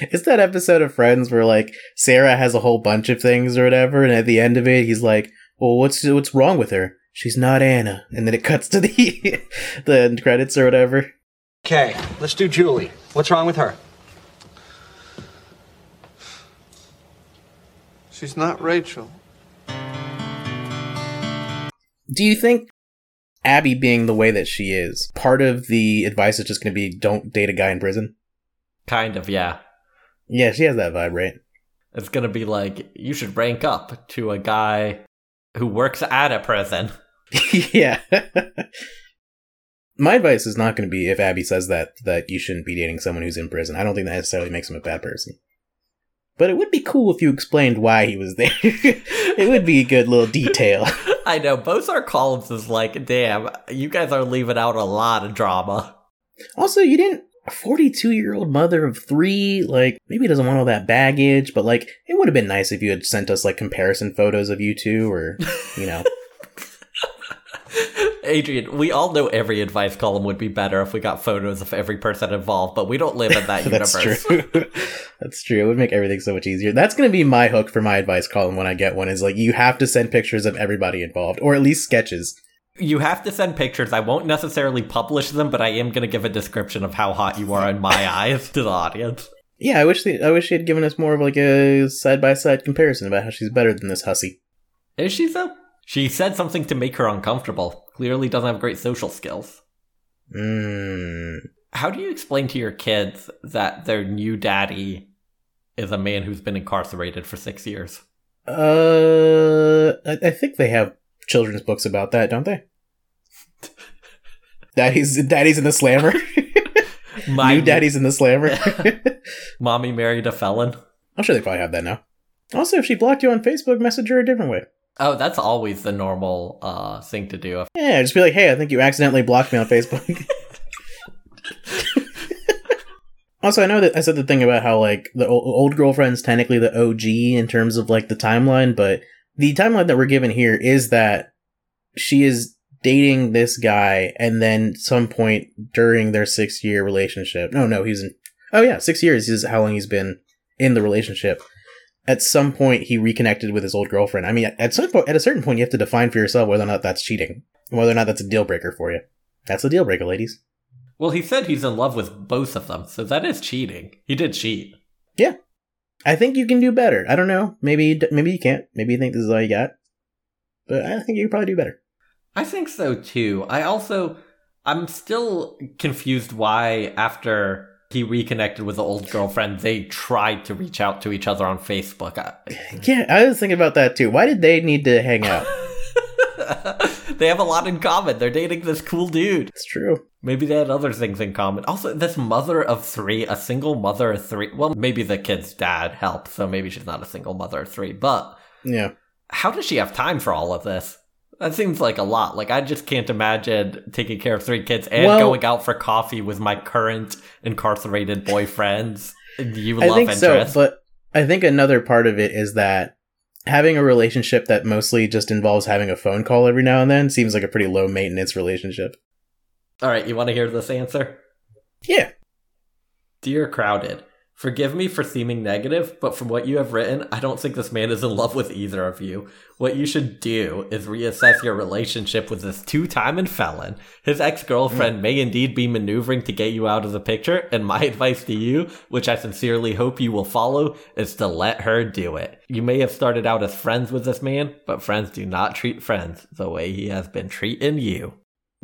It's that episode of Friends where like Sarah has a whole bunch of things or whatever, and at the end of it, he's like, "Well, what's what's wrong with her? She's not Anna." And then it cuts to the the end credits or whatever. Okay, let's do Julie. What's wrong with her? She's not Rachel. Do you think Abby being the way that she is, part of the advice is just going to be don't date a guy in prison? Kind of, yeah. Yeah, she has that vibe, right? It's gonna be like you should rank up to a guy who works at a prison. yeah. My advice is not going to be if Abby says that that you shouldn't be dating someone who's in prison. I don't think that necessarily makes him a bad person. but it would be cool if you explained why he was there. it would be a good little detail. I know both our columns is like, damn, you guys are leaving out a lot of drama. Also, you didn't. A 42 year old mother of three, like, maybe doesn't want all that baggage, but like, it would have been nice if you had sent us like comparison photos of you two, or, you know. Adrian, we all know every advice column would be better if we got photos of every person involved, but we don't live in that That's universe. true. That's true. It would make everything so much easier. That's going to be my hook for my advice column when I get one is like, you have to send pictures of everybody involved, or at least sketches. You have to send pictures. I won't necessarily publish them, but I am going to give a description of how hot you are in my eyes to the audience. Yeah, I wish they, I wish she had given us more of like a side by side comparison about how she's better than this hussy. Is she though? She said something to make her uncomfortable. Clearly doesn't have great social skills. Mmm. How do you explain to your kids that their new daddy is a man who's been incarcerated for six years? Uh, I, I think they have children's books about that, don't they? Daddy's Daddy's in the Slammer. My New Daddy's in the Slammer. mommy married a felon. I'm sure they probably have that now. Also, if she blocked you on Facebook, message her a different way. Oh, that's always the normal uh, thing to do. Yeah, just be like, hey, I think you accidentally blocked me on Facebook. also, I know that I said the thing about how like the old girlfriend's technically the OG in terms of like the timeline, but the timeline that we're given here is that she is dating this guy, and then some point during their six year relationship. No, no, he's in. Oh yeah, six years is how long he's been in the relationship. At some point, he reconnected with his old girlfriend. I mean, at some point, at a certain point, you have to define for yourself whether or not that's cheating, whether or not that's a deal breaker for you. That's a deal breaker, ladies. Well, he said he's in love with both of them, so that is cheating. He did cheat. Yeah, I think you can do better. I don't know. Maybe you maybe you can't. Maybe you think this is all you got. But I think you could probably do better. I think so too. I also, I'm still confused why after he reconnected with the old girlfriend, they tried to reach out to each other on Facebook. I- Yeah, I was thinking about that too. Why did they need to hang out? they have a lot in common. They're dating this cool dude. It's true. Maybe they had other things in common. Also, this mother of three, a single mother of three. Well, maybe the kid's dad helped, so maybe she's not a single mother of three. But Yeah. how does she have time for all of this? That seems like a lot. Like I just can't imagine taking care of three kids and Well- going out for coffee with my current incarcerated boyfriends. You I think so, but I think another part of it is that having a relationship that mostly just involves having a phone call every now and then seems like a pretty low maintenance relationship. all right, you want to hear this answer? Yeah. Dear Crowded, forgive me for seeming negative, but from what you have written, I don't think this man is in love with either of you. What you should do is reassess your relationship with this two time felon. His ex girlfriend may indeed be maneuvering to get you out of the picture, and my advice to you, which I sincerely hope you will follow, is to let her do it. You may have started out as friends with this man, but friends do not treat friends the way he has been treating you.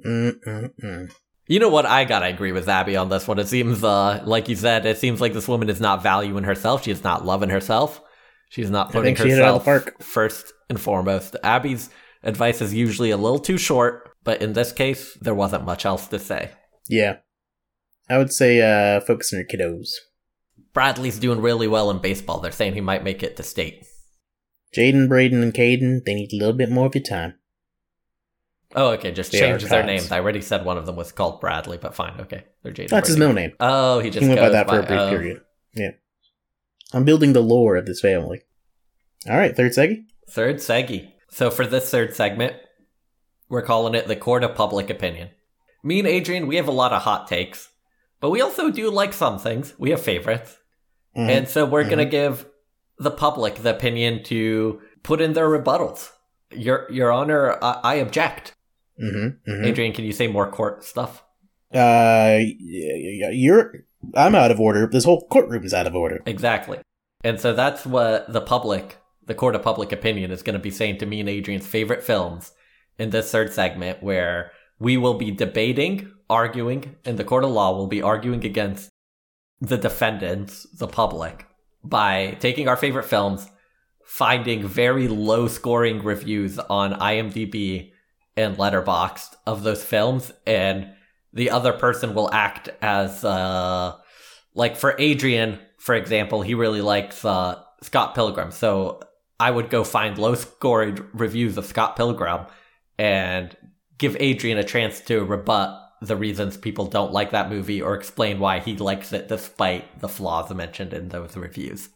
Mm-mm-mm. You know what? I gotta agree with Abby on this one. It seems, uh, like you said, it seems like this woman is not valuing herself. She is not loving herself. She's not putting think she hit it out of herself first and foremost. Abby's advice is usually a little too short, but in this case, there wasn't much else to say. Yeah. I would say uh focus on your kiddos. Bradley's doing really well in baseball. They're saying he might make it to state. Jaden, Braden, and Caden, they need a little bit more of your time. Oh, okay. Just They change their names. I already said one of them was called Bradley, but fine. Okay, they're Jaden. That's his middle name. Oh, he just He went by goes that for a brief oh. period. Yeah. I'm building the lore of this family. All right, third Segi. Third Segi. So for this third segment, we're calling it the court of public opinion. Me and Adrian, we have a lot of hot takes, but we also do like some things. We have favorites. Mhm. And so we're going to give the public the opinion to put in their rebuttals. Your Your Honor, I, I object. Mm-hmm, mm-hmm. Adrian, can you say more court stuff? Uh, you're. I'm out of order. This whole courtroom is out of order. Exactly. And so that's what the public, the court of public opinion, is going to be saying to me and Adrian's favorite films in this third segment, where we will be debating, arguing, and the court of law will be arguing against the defendants, the public, by taking our favorite films, finding very low scoring reviews on IMDb and Letterboxd of those films, and the other person will act as uh like for Adrian, for example, he really likes uh, Scott Pilgrim. So I would go find low scored reviews of Scott Pilgrim and give Adrian a chance to rebut the reasons people don't like that movie or explain why he likes it despite the flaws mentioned in those reviews.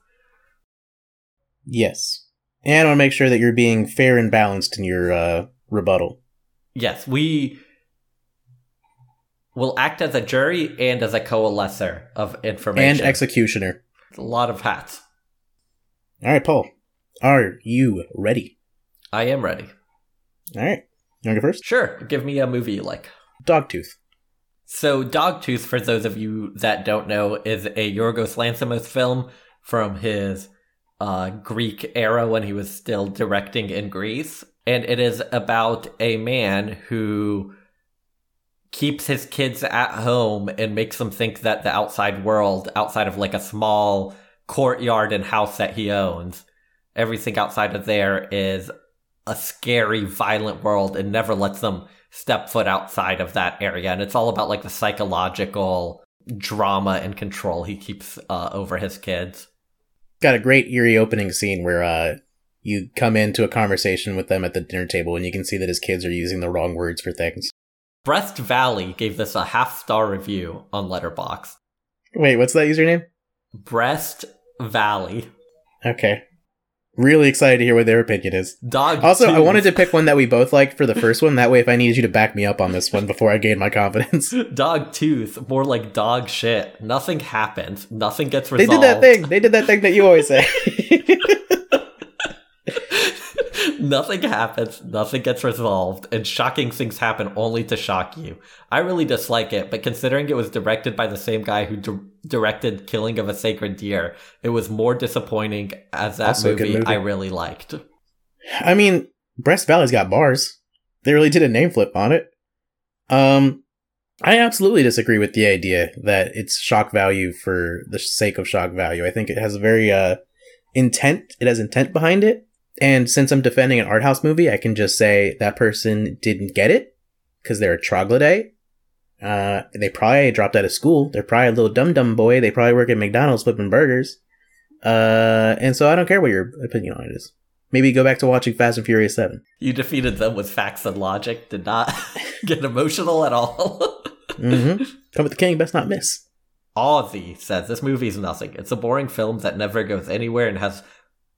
Yes. And I want to make sure that you're being fair and balanced in your uh, rebuttal. Yes, we will act as a jury and as a coalescer of information And executioner. a lot of hats. All right, Paul. Are you ready? I am ready. All right. You want to go first? Sure, give me a movie you like. Dogtooth. So, Dogtooth, for those of you that don't know, is a Yorgos Lanthimos film from his uh, Greek era when he was still directing in Greece. And it is about a man who keeps his kids at home and makes them think that the outside world, outside of like a small courtyard and house that he owns, everything outside of there is a scary, violent world and never lets them step foot outside of that area. And it's all about like the psychological drama and control he keeps uh, over his kids. Got a great eerie opening scene where uh, you come into a conversation with them at the dinner table and you can see that his kids are using the wrong words for things. Breast Valley gave this a half star review on Letterboxd. Wait, what's that username? Breast Valley. Okay. Really excited to hear what their opinion is. Dog. Also, I wanted to pick one that we both liked for the first one. That way, if I needed you to back me up on this one before I gain my confidence. Dog tooth, more like dog shit. Nothing happens. Nothing gets resolved. They did that thing. They did that thing that you always say. nothing happens, nothing gets resolved, and shocking things happen only to shock you. I really dislike it, but considering it was directed by the same guy who di- directed Killing of a Sacred Deer, it was more disappointing as that Also a good movie, movie. I really liked. I mean, Breast Valley's got bars. They really did a name flip on it. Um, I absolutely disagree with the idea that it's shock value for the sake of shock value. I think it has a very uh intent. It has intent behind it. And since I'm defending an art house movie, I can just say that person didn't get it because they're a troglodyte. Uh, they probably dropped out of school. They're probably a little dumb dumb boy. They probably work at McDonald's flipping burgers. Uh, and so I don't care what your opinion on it is. Maybe go back to watching Fast and Furious 7. You defeated them with facts and logic, did not get emotional at all. Mm-hmm. Come with the king, best not miss. Ozzy says this movie is nothing. It's a boring film that never goes anywhere and has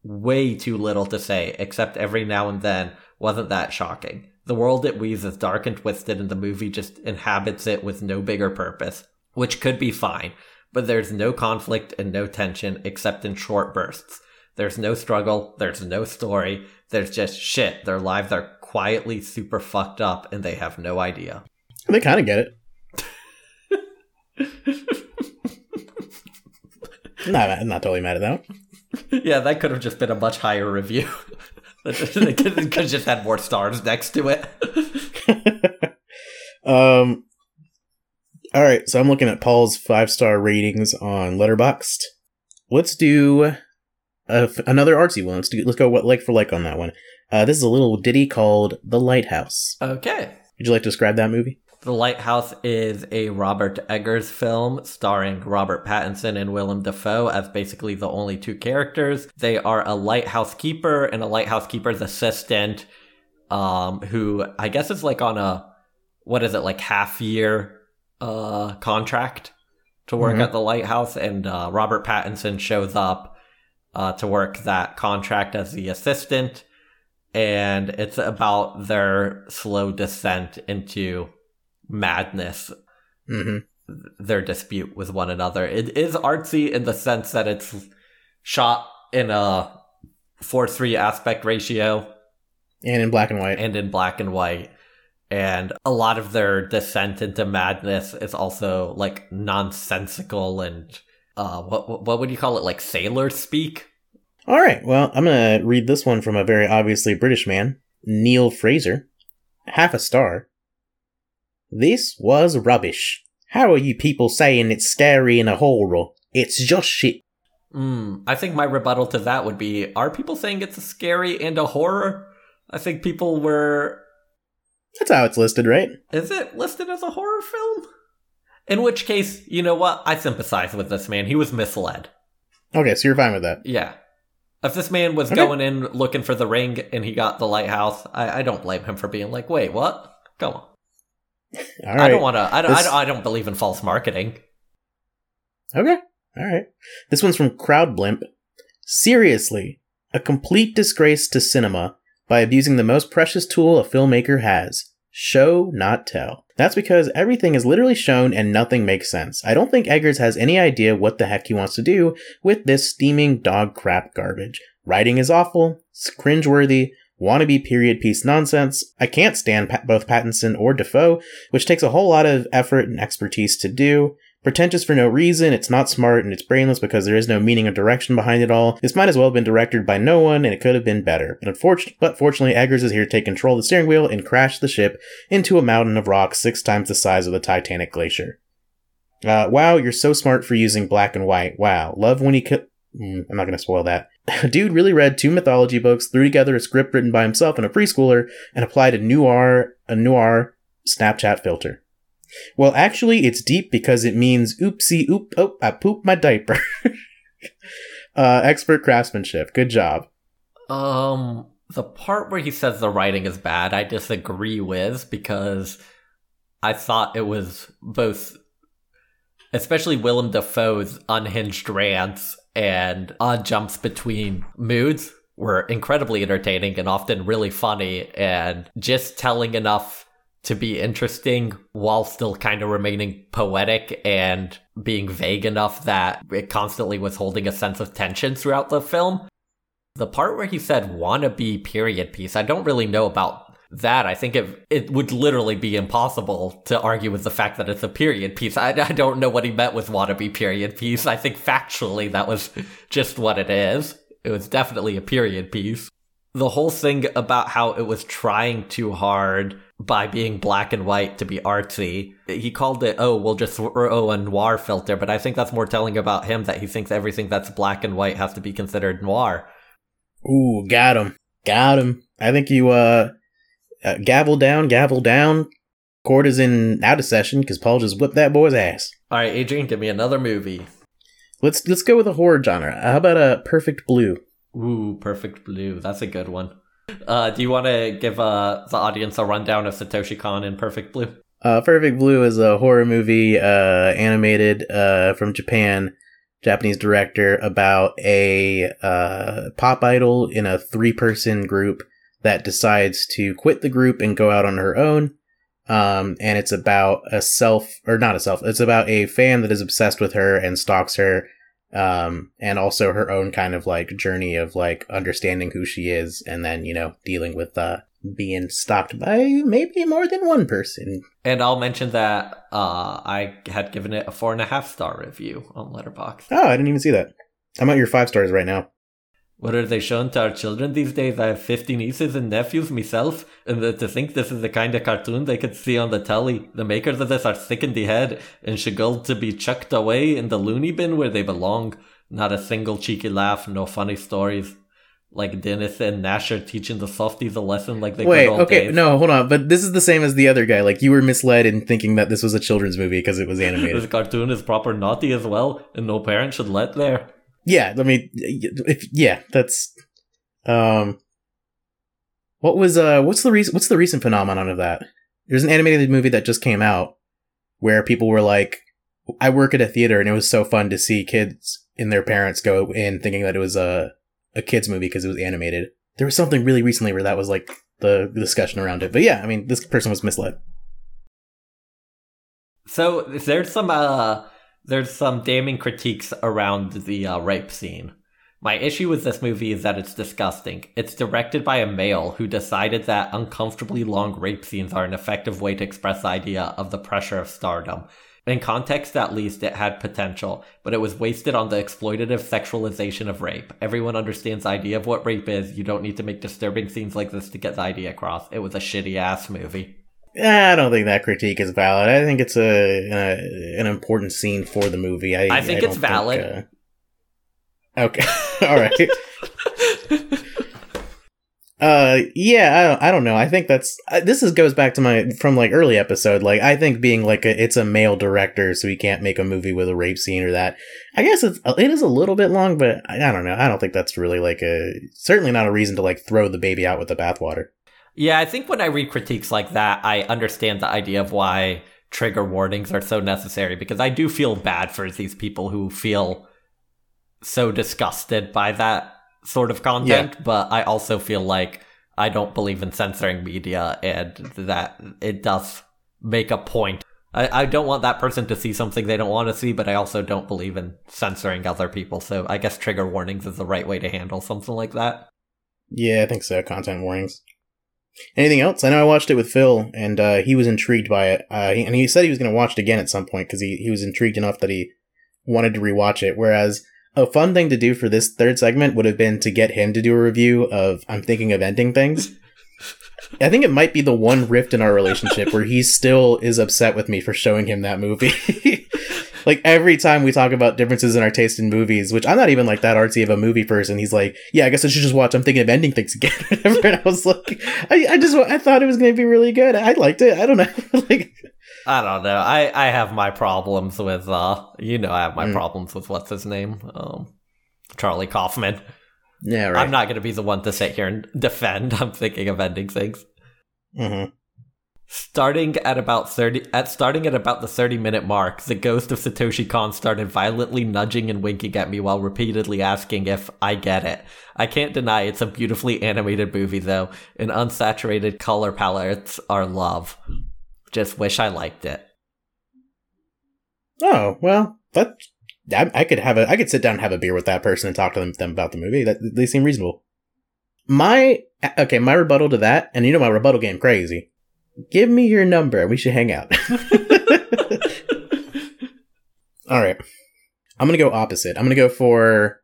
way too little to say, except every now and then wasn't that shocking. The world it weaves is dark and twisted, and the movie just inhabits it with no bigger purpose, which could be fine, but there's no conflict and no tension except in short bursts. There's no struggle, there's no story, there's just shit. Their lives are quietly super fucked up, and they have no idea. They kind of get it. not, I'm not totally mad at that. Yeah, that could have just been a much higher review. they could have just had more stars next to it. um. All right, so I'm looking at Paul's five star ratings on Letterboxd. Let's do another artsy one. Let's do. Let's go what like for like on that one. Uh, this is a little ditty called "The Lighthouse." Okay. Would you like to describe that movie? The Lighthouse is a Robert Eggers film starring Robert Pattinson and Willem Dafoe as basically the only two characters. They are a lighthouse keeper and a lighthouse keeper's assistant, um, who I guess is like on a what is it like half year uh contract to work Mhm. at the lighthouse, and uh, Robert Pattinson shows up uh, to work that contract as the assistant, and it's about their slow descent into madness, Mm-hmm. their dispute with one another. It is artsy in the sense that it's shot in a 4 3 aspect ratio And in black and white. and in black and white. And a lot of their descent into madness is also like nonsensical and uh, what what would you call it? Like sailor speak. All right. Well, I'm going to read this one from a very obviously British man, Neil Fraser. Half a star. This was rubbish. How are you people saying it's scary and a horror? It's just shit. Mm, I think my rebuttal to that would be: Are people saying it's a scary and a horror? I think people were. That's how it's listed, right? Is it listed as a horror film? In which case, you know what? I sympathize with this man. He was misled. Okay, so you're fine with that. Yeah. If this man was Okay. going in looking for the ring and he got the lighthouse, I, I don't blame him for being like, wait, what? Come on. All I don't want to. I don't, I don't. I don't believe in false marketing. Okay. All right. This one's from Crowd Blimp. Seriously, a complete disgrace to cinema by abusing the most precious tool a filmmaker has show, not tell. That's because everything is literally shown and nothing makes sense. I don't think Eggers has any idea what the heck he wants to do with this steaming dog crap garbage. Writing is awful, it's cringeworthy, wannabe period piece nonsense. I can't stand pa- both Pattinson or Dafoe, which takes a whole lot of effort and expertise to do. Pretentious for no reason, it's not smart, and it's brainless because there is no meaning or direction behind it all. This might as well have been directed by no one, and it could have been better. And unfortunately, but fortunately, Eggers is here to take control of the steering wheel and crash the ship into a mountain of rocks six times the size of the Titanic glacier. Uh, wow, you're so smart for using black and white. Wow, love when he Mm, I'm not gonna spoil that. Dude really read two mythology books, threw together a script written by himself and a preschooler, and applied a noir a noir Snapchat filter. Well, actually, it's deep because it means oopsie oop oh I pooped my diaper. uh, expert craftsmanship. Good job. Um, the part where he says the writing is bad, I disagree with because I thought it was both, especially Willem Dafoe's unhinged rants and odd jumps between moods were incredibly entertaining and often really funny and just telling enough to be interesting while still kind of remaining poetic and being vague enough that it constantly was holding a sense of tension throughout the film. The part where he said wannabe period piece, I don't really know about that. I think it it would literally be impossible to argue with the fact that it's a period piece. I, I don't know what he meant with wannabe period piece. I think factually that was just what it is. It was definitely a period piece. The whole thing about how it was trying too hard by being black and white to be artsy. He called it, oh, we'll just throw a noir filter, but I think that's more telling about him that he thinks everything that's black and white has to be considered noir. Ooh, got him. Got him. I think you, uh, uh gavel down, gavel down. Court is in out of session because Paul just whipped that boy's ass. All right, Adrian, give me another movie. Let's let's go with a horror genre. How about a Perfect Blue? Ooh, Perfect Blue. That's a good one. Uh, do you want to give uh, the audience a rundown of Satoshi Kon in Perfect Blue? Uh, Perfect Blue is a horror movie, uh, animated, uh, from Japan, Japanese director about a, uh, pop idol in a three person group that decides to quit the group and go out on her own. Um, and it's about a self, or not a self, it's about a fan that is obsessed with her and stalks her. Um, and also her own kind of like journey of like understanding who she is and then, you know, dealing with, uh, being stalked by maybe more than one person. And I'll mention that uh, I had given it a four and a half star review on Letterboxd. Oh, I didn't even see that. I'm at your five stars right now. What are they showing to our children these days? I have 50 nieces and nephews myself, and to think this is the kind of cartoon they could see on the telly. The makers of this are sick in the head and should go to be chucked away in the loony bin where they belong. Not a single cheeky laugh, no funny stories. Like Dennis and Gnasher teaching the softies a lesson like they Wait, good old okay, days. no, hold on. But this is the same as the other guy. Like you were misled in thinking that this was a children's movie because it was animated. This cartoon is proper naughty as well, and no parent should let there. Yeah, I mean, if yeah, that's um, what was uh, what's the reason? What's the recent phenomenon of that? There's an animated movie that just came out where people were like, "I work at a theater, and it was so fun to see kids and their parents go in thinking that it was a a kids movie because it was animated." There was something really recently where that was like the discussion around it. But yeah, I mean, this person was misled. So there's some uh there's some damning critiques around the uh, rape scene. My issue with this movie is that it's disgusting. It's directed by a male who decided that uncomfortably long rape scenes are an effective way to express the idea of the pressure of stardom. In context, at least, it had potential, but it was wasted on the exploitative sexualization of rape. Everyone understands the idea of what rape is. You don't need to make disturbing scenes like this to get the idea across. It was a shitty ass movie. I don't think that critique is valid. I think it's a, a an important scene for the movie. I, I think it's don't valid. uh, okay, all right. Uh, yeah, I don't, I don't know. I think that's uh, this is goes back to my from like early episode. Like, I think being like a, it's a male director, so he can't make a movie with a rape scene or that. I guess it's it is a little bit long, but I, I don't know. I don't think that's really like a certainly not a reason to like throw the baby out with the bathwater. Yeah, I think when I read critiques like that, I understand the idea of why trigger warnings are so necessary because I do feel bad for these people who feel so disgusted by that sort of content, but I also feel like I don't believe in censoring media and that it does make a point. I, I don't want that person to see something they don't want to see, but I also don't believe in censoring other people. So I guess trigger warnings is the right way to handle something like that. Yeah, I think so. Content warnings. Anything else? I know I watched it with Phil, and uh, he was intrigued by it. Uh, he- and he said he was going to watch it again at some point because he, he was intrigued enough that he wanted to rewatch it. Whereas a fun thing to do for this third segment would have been to get him to do a review of I'm thinking of ending things. I think it might be the one rift in our relationship where he still is upset with me for showing him that movie. like every time we talk about differences in our taste in movies, which I'm not even like that artsy of a movie person, he's like, "Yeah, I guess I should just watch. I'm thinking of ending things again." And I was like, I, I just I thought it was going to be really good. I liked it. I don't know. like, I don't know. I, I have my problems with uh you know I have my Mm. problems with what's his name? Um Charlie Kaufman. yeah, right. I'm not gonna be the one to sit here and defend. I'm thinking of ending things. hmm Starting at about thirty at starting at about the thirty minute mark, the ghost of Satoshi Kon started violently nudging and winking at me while repeatedly asking if I get it. I can't deny it's a beautifully animated movie though, and unsaturated color palettes are love. Just wish I liked it. Oh well, that I, I could have a I could sit down and have a beer with that person and talk to them, them about the movie. That they seem reasonable. My okay, my rebuttal to that, and you know my rebuttal game crazy. Give me your number. We should hang out. All right, I'm gonna go opposite. I'm gonna go for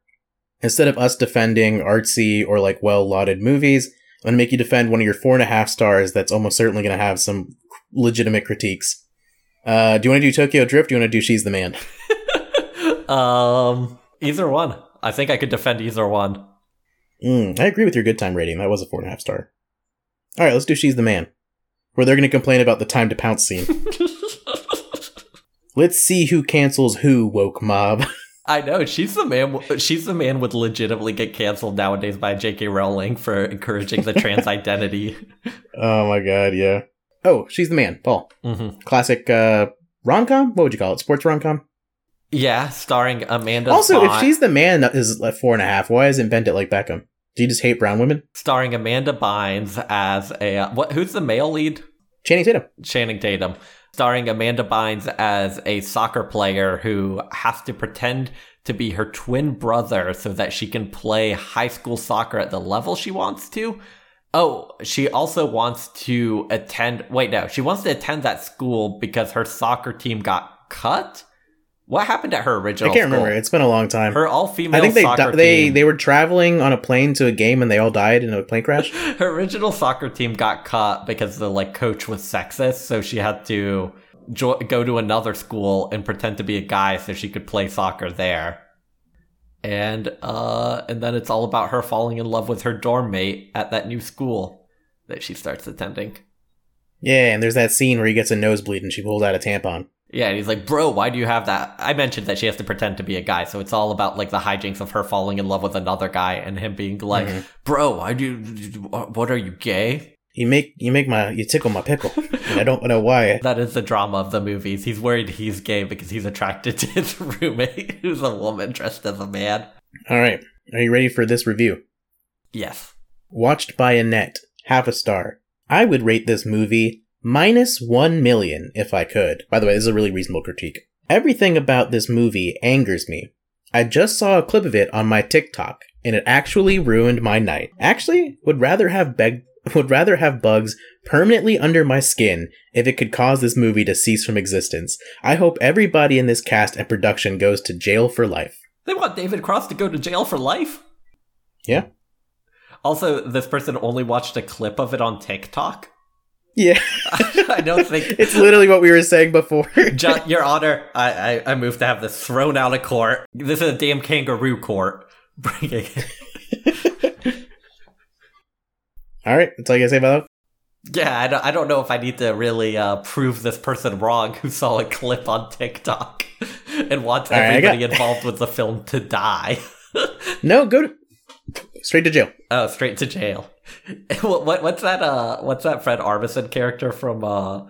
instead of us defending artsy or like well lauded movies, I'm gonna make you defend one of your four and a half stars. That's almost certainly gonna have some legitimate critiques. Uh, do you want to do Tokyo Drift? Do you want to do She's the Man? Um, either one. I think I could defend either one. Mm, I agree with your good time rating. That was a four and a half star. All right, let's do She's the Man, where they're going to complain about the time to pounce scene. let's see who cancels who, woke mob. I know she's the man. She's the man would legitimately get canceled nowadays by J.K. Rowling for encouraging the trans identity. oh my god, yeah. Oh, She's the Man, Paul. hmm Classic uh, rom com? What would you call it? Sports rom com? Yeah, starring Amanda. Also, if She's the Man is like four and a half, why isn't Bend It Like Beckham? Do you just hate brown women? starring Amanda Bynes as a uh, what? Who's the male lead? Channing Tatum. Channing Tatum. Starring Amanda Bynes as a soccer player who has to pretend to be her twin brother so that she can play high school soccer at the level she wants to. Oh, she also wants to attend. Wait, no, she wants to attend that school because her soccer team got cut. What happened at her original? I can't school? remember. It's been a long time. Her all female. I think they soccer di- they they were traveling on a plane to a game and they all died in a plane crash. her original soccer team got cut because the like coach was sexist, so she had to jo- go to another school and pretend to be a guy so she could play soccer there. And uh and then it's all about her falling in love with her dorm mate at that new school that she starts attending. Yeah, and there's that scene where he gets a nosebleed and she pulls out a tampon. Yeah, and he's like, "Bro, why do you have that?" I mentioned that she has to pretend to be a guy, so it's all about like the hijinks of her falling in love with another guy and him being like, Mhm. "Bro, why do you? What are you gay?" You make you make my you tickle my pickle, and I don't know why. That is the drama of the movies. He's worried he's gay because he's attracted to his roommate, who's a woman dressed as a man. All right, are you ready for this review? Yes. Watched by Annette, half a star. I would rate this movie minus one million if I could. By the way, this is a really reasonable critique. Everything about this movie angers me. I just saw a clip of it on my TikTok, and it actually ruined my night. Actually, would rather have beg- would rather have bugs permanently under my skin if it could cause this movie to cease from existence. I hope everybody in this cast and production goes to jail for life. They want David Cross to go to jail for life? Yeah. Also, this person only watched a clip of it on TikTok. Yeah. I don't think. it's literally what we were saying before. Your Honor, I, I, I move to have this thrown out of court. This is a damn kangaroo court. Bring it. All right, that's all you gotta say about Yeah, I don't, I don't know if I need to really uh, prove this person wrong who saw a clip on TikTok and wants All right, I everybody got- involved with the film to die. No, go to straight to jail. Oh, straight to jail. what, what what's that? Uh, what's that Fred Armisen character from uh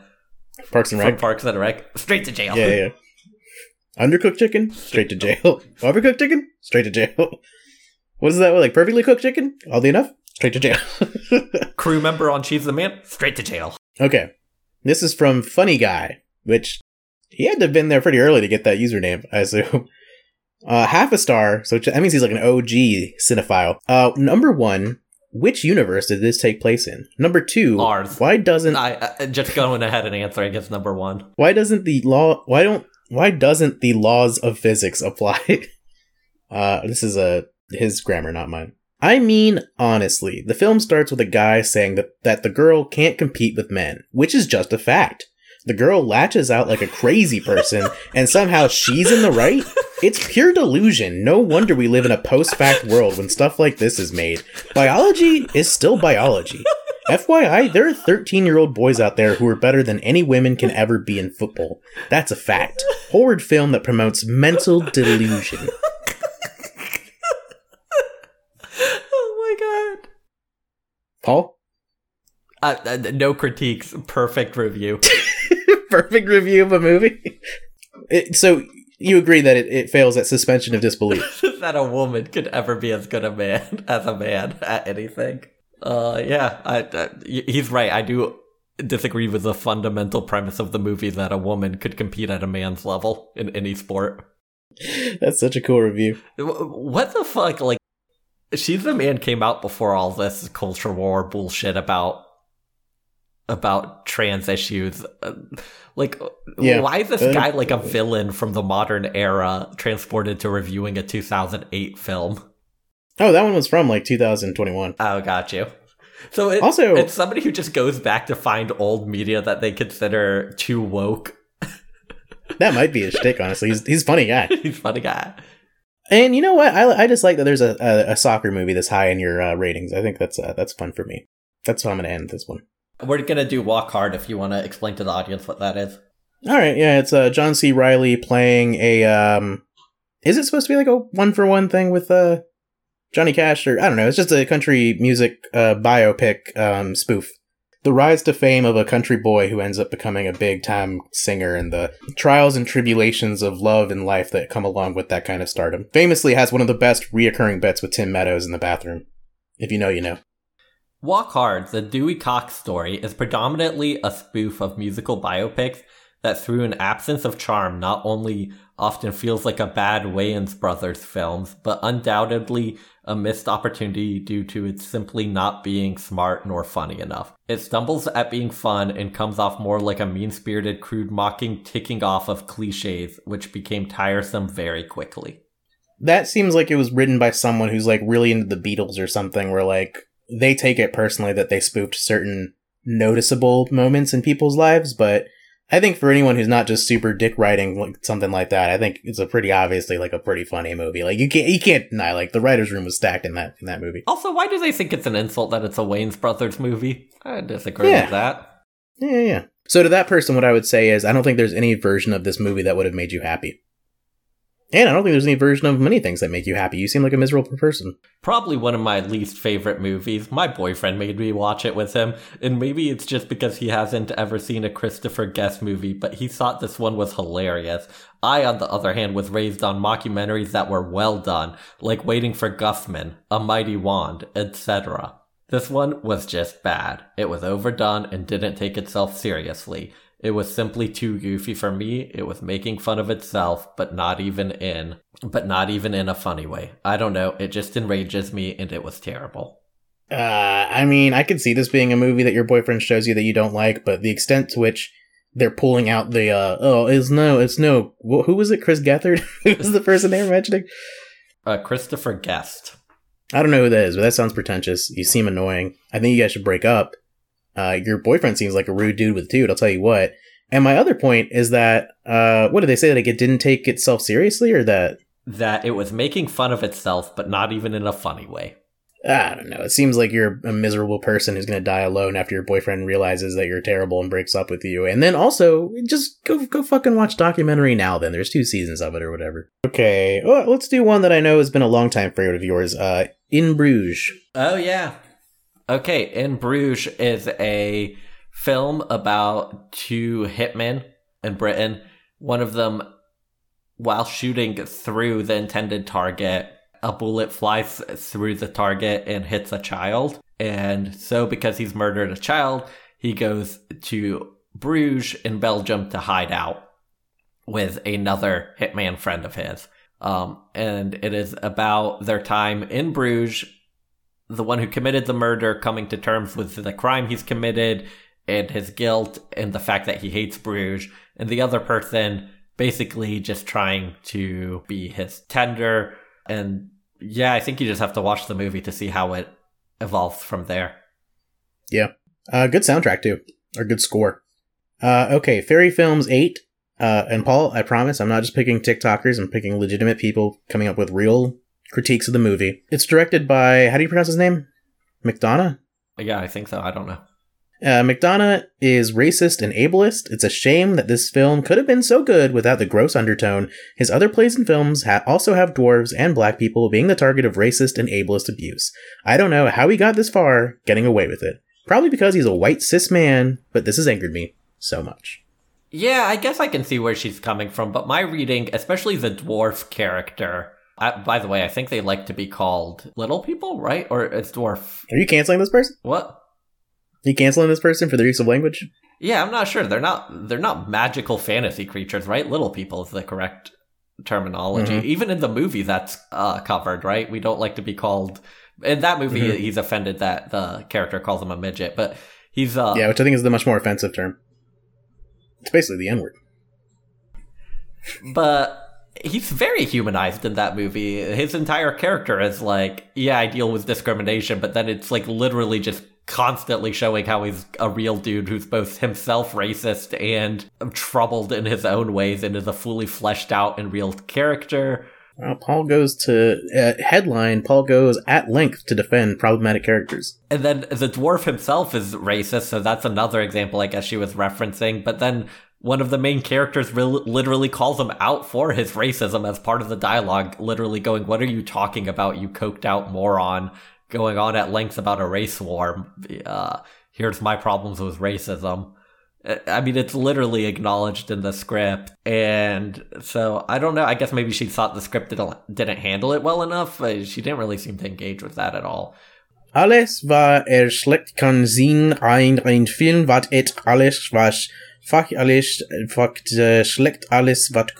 Parks and Rec. Parks and Rec? Straight to jail. Yeah, yeah. Undercooked chicken, straight to jail. Overcooked chicken, straight to jail. What is that? Like perfectly cooked chicken? Oddly enough, straight to jail. Crew member on She's the Man. Straight to jail. okay, this is from Funny Guy, which he had to have been there pretty early to get that username, I assume. Uh, half a star, so that means he's like an OG cinephile. Uh, number one, which universe did this take place in? Number two, Ours. why doesn't I, I just going ahead and answering is number one. why doesn't the law why don't why doesn't the laws of physics apply uh this is a his grammar not mine i mean honestly the film starts with a guy saying that that the girl can't compete with men which is just a fact the girl latches out like a crazy person and somehow she's in the right it's pure delusion no wonder we live in a post-fact world when stuff like this is made biology is still biology FYI, there are 13 year old boys out there who are better than any women can ever be in football. That's a fact. Horrid film that promotes mental delusion. Oh my god. Paul? Uh, uh, no critiques. Perfect review. Perfect review of a movie. It- so, you agree that it, it fails at suspension of disbelief. that a woman could ever be as good a man as a man at anything. Uh, yeah, I, uh, y- he's right. I do disagree with the fundamental premise of the movie that a woman could compete at a man's level in any sport. That's such a cool review. What the fuck? Like, she's the man came out before all this culture war bullshit about about trans issues. Uh, Like, Yeah. why is this Uh, guy like a villain from the modern era transported to reviewing a 2008 film? Oh, that one was from like 2021. Oh, got you. So it, Also- it's somebody who just goes back to find old media that they consider too woke. That might be his shtick, honestly. He's, he's a funny guy. He's a funny guy. And you know what? I, I just like that there's a, a, a soccer movie this high in your uh, ratings. I think that's uh, that's fun for me. That's how I'm going to end this one. We're gonna do Walk Hard if you want to explain to the audience what that is. All right, yeah, it's uh, John C. Riley playing a. Um, is it supposed to be like a one for one thing with uh, Johnny Cash, or I don't know? It's just a country music uh, biopic um, spoof. The rise to fame of a country boy who ends up becoming a big time singer, and the trials and tribulations of love and life that come along with that kind of stardom. Famously, has one of the best reoccurring bits with Tim Meadows in the bathroom. If you know, you know. Walk Hard, the Dewey Cox story, is predominantly a spoof of musical biopics that, through an absence of charm, not only often feels like a bad Wayans Brothers films, but undoubtedly a missed opportunity due to it simply not being smart nor funny enough. It stumbles at being fun and comes off more like a mean spirited, crude mocking ticking off of cliches, which became tiresome very quickly. that seems like it was written by someone who's like really into the Beatles or something, where like they take it personally that they spoofed certain noticeable moments in people's lives. But I think for anyone who's not just super dick writing like something like that, I think it's a pretty obviously like a pretty funny movie. Like you can't you can't deny like the writers' room was stacked in that in that movie. Also, why do they think it's an insult that it's a Wayne's Brothers movie? I disagree Yeah. with that. Yeah, yeah, yeah. So to that person, what I would say is I don't think there's any version of this movie that would have made you happy. And I don't think there's any version of many things that make you happy. You seem like a miserable person. Probably one of my least favorite movies. My boyfriend made me watch it with him, and maybe it's just because he hasn't ever seen a Christopher Guest movie, but he thought this one was hilarious. I, on the other hand, was raised on mockumentaries that were well done, like Waiting for Guffman, A Mighty Wand, etc. This one was just bad. It was overdone and didn't take itself seriously. It was simply too goofy for me. It was making fun of itself, but not even in, but not even in a funny way. I don't know. It just enrages me and it was terrible. Uh, I mean, I could see this being a movie that your boyfriend shows you that you don't like, but the extent to which they're pulling out the, uh, oh, it's no, it's no, who was it? Chris Gethard? who was the person they were mentioning? Uh, Christopher Guest. I don't know who that is, but that sounds pretentious. You seem annoying. I think you guys should break up. Uh, your boyfriend seems like a rude dude with a dude, I'll tell you what. And my other point is that, uh, what did they say? Like it didn't take itself seriously or that? That it was making fun of itself, but not even in a funny way. I don't know. It seems like you're a miserable person who's going to die alone after your boyfriend realizes that you're terrible and breaks up with you. And then also, just go go fucking watch documentary now. Then there's two seasons of it or whatever. Okay, well, let's do one that I know has been a long time favorite of yours. Uh, In Bruges. Oh yeah. Okay, In Bruges is a film about two hitmen in Britain. One of them, while shooting through the intended target, a bullet flies through the target and hits a child. And so, because he's murdered a child, he goes to Bruges in Belgium to hide out with another hitman friend of his. Um, and it is about their time in Bruges, the one who committed the murder coming to terms with the crime he's committed and his guilt and the fact that he hates Bruges, and the other person basically just trying to be his tender. And yeah, I think you just have to watch the movie to see how it evolves from there. Yeah. Uh, good soundtrack too, or good score. Uh, okay, Fairy Films eight. Uh, and Paul, I promise, I'm not just picking TikTokers. I'm picking legitimate people coming up with real critiques of the movie. It's directed by how do you pronounce his name? McDonough. Yeah, I think so. I don't know. Uh, McDonough is racist and ableist. It's a shame that this film could have been so good without the gross undertone. His other plays and films ha- also have dwarves and black people being the target of racist and ableist abuse. I don't know how he got this far, getting away with it. Probably because he's a white cis man, but this has angered me so much. Yeah, I guess I can see where she's coming from, but my reading, especially the dwarf character, I, by the way, I think they like to be called little people, right? Or it's dwarf. Are you canceling this person? What? Are you canceling this person for their use of language? Yeah, I'm not sure. They're not. They're not magical fantasy creatures, right? Little people is the correct terminology. Mhm. Even in the movie, that's uh, covered, right? We don't like to be called. In that movie, Mhm. he's offended that the character calls him a midget, but he's uh, yeah, which I think is the much more offensive term. It's basically the N word. but he's very humanized in that movie. His entire character is like, yeah, I deal with discrimination, but then it's like literally just constantly showing how he's a real dude who's both himself racist and troubled in his own ways and is a fully fleshed out and real character. Well, Paul goes to uh, headline. Paul goes at length to defend problematic characters. And then the dwarf himself is racist, so that's another example I guess she was referencing. But then one of the main characters real literally calls him out for his racism as part of the dialogue, literally going, What are you talking about, you coked out moron? Going on at length about a race war. Uh, here's my problems with racism. Uh, I mean, it's literally acknowledged in the script. And so I don't know. I guess maybe she thought the script didn't, didn't handle it well enough. She didn't really seem to engage with that at all. Alles, was er schlecht kann sehen, ein, ein Film, wat et alles, was fach alles, schlecht alles, wat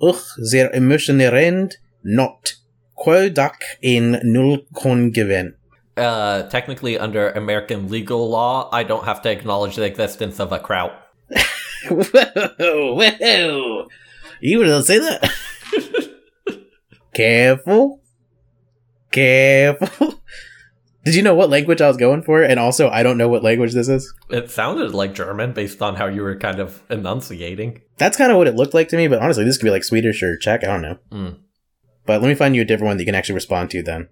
uch, sehr emotionerend, not. Quo dac in null kon gewinn. uh, technically under American legal law, I don't have to acknowledge the existence of a kraut. Whoa, whoa. You would say that? Careful. Careful. Did you know what language I was going for? And also, I don't know what language this is. It sounded like German based on how you were kind of enunciating. That's kind of what it looked like to me, but honestly, this could be like Swedish or Czech. I don't know. Mm. But let me find you a different one that you can actually respond to then.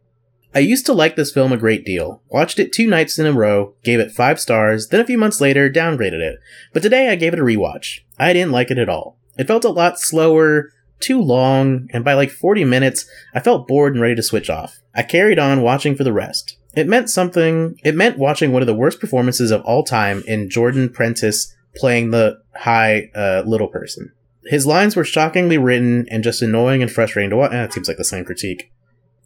I used to like this film a great deal. Watched it two nights in a row, gave it five stars, then a few months later downgraded it. But today I gave it a rewatch. I didn't like it at all. It felt a lot slower, too long, and by like 40 minutes, I felt bored and ready to switch off. I carried on watching for the rest. It meant something, it meant watching one of the worst performances of all time in Jordan Prentice playing the high, uh, little person. His lines were shockingly written and just annoying and frustrating to watch. Eh, it seems like the same critique.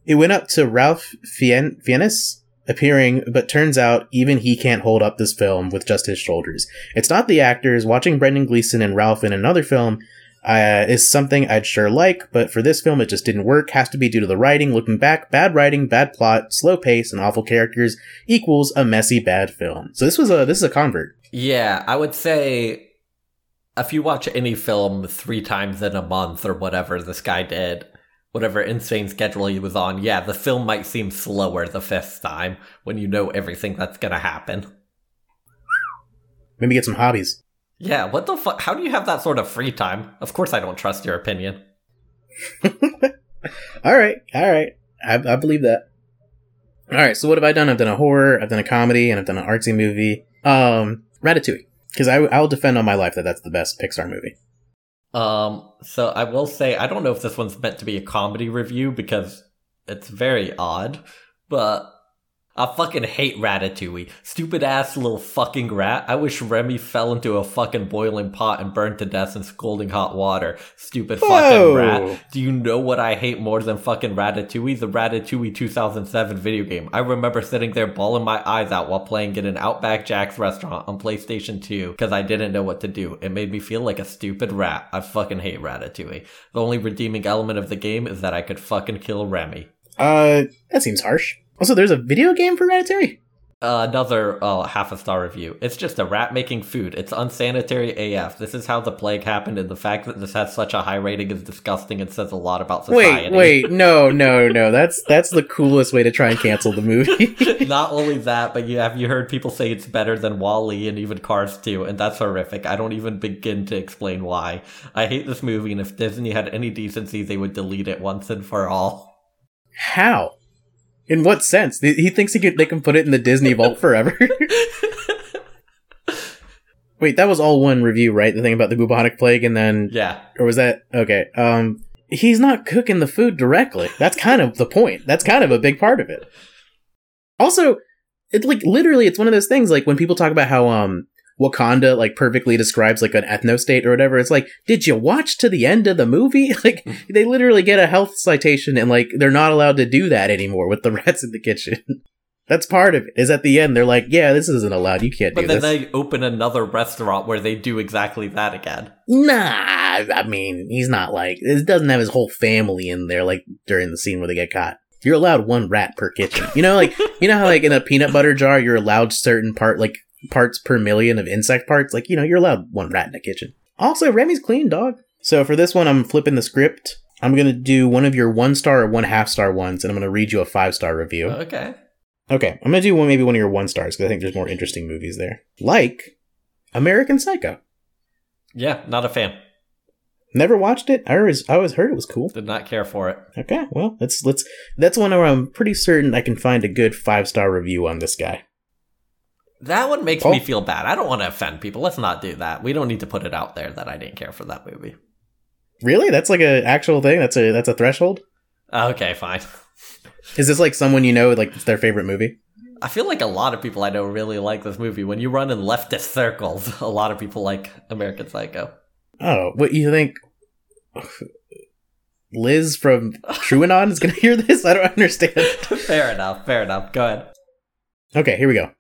It went up to Ralph Fien- Fiennes appearing, but turns out even he can't hold up this film with just his shoulders. It's not the actors. Watching Brendan Gleeson and Ralph in another film uh, is something I'd sure like, but for this film it just didn't work. Has to be due to the writing. Looking back, bad writing, bad plot, slow pace, and awful characters equals a messy bad film. So this was a this is a convert. Yeah, I would say if you watch any film three times in a month or whatever this guy did, whatever insane schedule he was on, yeah, the film might seem slower the fifth time when you know everything that's gonna happen. Maybe get some hobbies. Yeah, what the fuck? How do you have that sort of free time? Of course, I don't trust your opinion. all right, all right. I, I believe that. All right, so what have I done? I've done a horror, I've done a comedy, and I've done an artsy movie. Um, Ratatouille, because I I'll defend on my life that that's the best Pixar movie. Um, so I will say I don't know if this one's meant to be a comedy review because it's very odd, but I fucking hate Ratatouille. Stupid ass little fucking rat. I wish Remy fell into a fucking boiling pot and burned to death in scalding hot water. Stupid Whoa. fucking rat. Do you know what I hate more than fucking Ratatouille? The Ratatouille 2007 video game. I remember sitting there bawling my eyes out while playing it in Outback Jack's restaurant on PlayStation 2 because I didn't know what to do. It made me feel like a stupid rat. I fucking hate Ratatouille. The only redeeming element of the game is that I could fucking kill Remy. Uh, that seems harsh. Also, there's a video game for Ratatouille. Uh, another uh, half a star review. It's just a rat making food. It's unsanitary AF. This is how the plague happened, and the fact that this has such a high rating is disgusting and says a lot about society. Wait, wait, no, no, no. That's that's the coolest way to try and cancel the movie. Not only that, but you have you heard people say it's better than Wally and even Cars 2, and that's horrific. I don't even begin to explain why. I hate this movie, and if Disney had any decency, they would delete it once and for all. How? In what sense? He thinks he could, they can put it in the Disney vault forever. Wait, that was all one review, right? The thing about the bubonic plague, and then Yeah. or was that okay? Um, he's not cooking the food directly. That's kind of the point. That's kind of a big part of it. Also, it's like literally, it's one of those things. Like when people talk about how um Wakanda like perfectly describes like an ethno state or whatever. It's like, did you watch to the end of the movie? Like mm-hmm. they literally get a health citation, and like they're not allowed to do that anymore with the rats in the kitchen. That's part of it. Is at the end they're like, yeah, this isn't allowed. You can't But do this. But then they open another restaurant where they do exactly that again. Nah, I mean, he's not like it doesn't have his whole family in there like during the scene where they get caught. You're allowed one rat per kitchen. You know, like you know how like in a peanut butter jar you're allowed certain part like parts per million of insect parts. Like you know you're allowed one rat in a kitchen. Also, Remy's clean, dog. So for this one, I'm flipping the script. I'm gonna do one of your one star or one half star ones, and I'm gonna read you a five star review. Oh, okay. Okay, I'm gonna do one maybe one of your one stars because I think there's more interesting movies there, like American Psycho. Yeah, not a fan. Never watched it. I always I always heard it was cool. Did not care for it. Okay, well, let's let's that's one where I'm pretty certain I can find a good five star review on this guy. That one makes Oh. me feel bad. I don't want to offend people. Let's not do that. We don't need to put it out there that I didn't care for that movie. Really? That's like a actual thing. That's a that's a threshold. Okay, fine. Is this like someone you know like it's their favorite movie? I feel like a lot of people I know really like this movie. When you run in leftist circles, a lot of people like American Psycho. Oh, what you think? Liz from TrueAnon is gonna hear this? I don't understand. fair enough. Fair enough. Go ahead. Okay, here we go.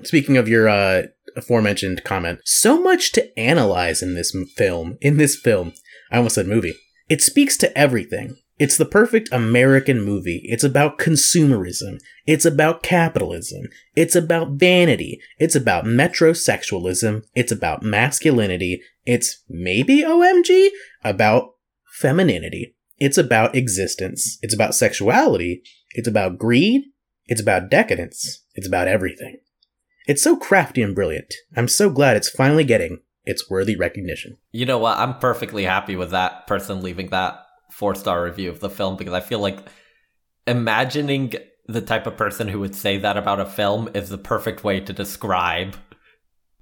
Speaking of your uh, aforementioned comment, so much to analyze in this film. In this film, I almost said movie. It speaks to everything. It's the perfect American movie. It's about consumerism. It's about capitalism. It's about vanity. It's about metrosexualism. It's about masculinity. It's maybe OMG about femininity. It's about existence. It's about sexuality. It's about greed. It's about decadence. It's about everything. It's so crafty and brilliant. I'm so glad it's finally getting its worthy recognition. You know what? I'm perfectly happy with that person leaving that four star review of the film because I feel like imagining the type of person who would say that about a film is the perfect way to describe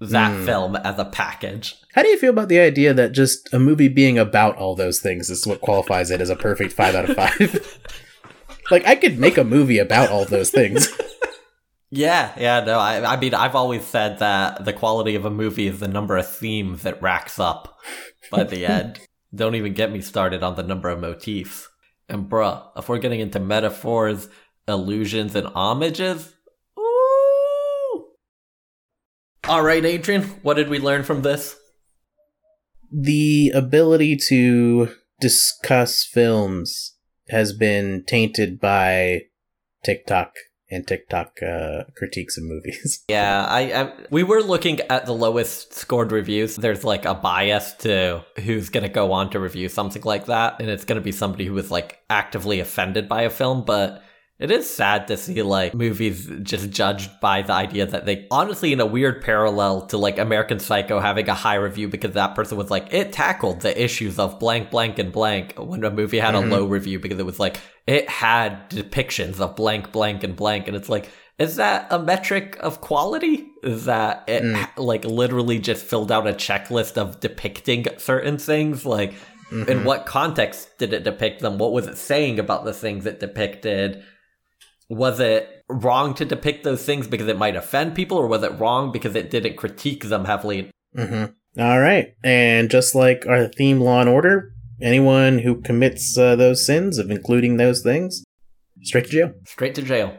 that Hmm. film as a package. How do you feel about the idea that just a movie being about all those things is what qualifies it as a perfect 5 out of 5? like, I could make a movie about all those things. Yeah, yeah, no, I, I mean, I've always said that the quality of a movie is the number of themes it racks up by the end. Don't even get me started on the number of motifs. And bruh, if we're getting into metaphors, illusions, and homages, ooh. All right, Adrian, what did we learn from this? the ability to discuss films has been tainted by TikTok and TikTok uh, critiques of movies. Yeah, I, I we were looking at the lowest scored reviews. There's like a bias to who's gonna go on to review something like that, and it's gonna be somebody who was like actively offended by a film. But It is sad to see like movies just judged by the idea that they honestly in a weird parallel to like American Psycho having a high review because that person was like it tackled the issues of blank blank and blank when a movie had Mhm. a low review because it was like it had depictions of blank blank and blank and it's like is that a metric of quality? Is that it Mm. like literally just filled out a checklist of depicting certain things like in Mhm. what context did it depict them? What was it saying about the things it depicted? Was it wrong to depict those things because it might offend people, or was it wrong because it didn't critique them heavily? Mhm. All right. And just like our theme Law and Order, anyone who commits uh, those sins of including those things, straight to jail. Straight to jail.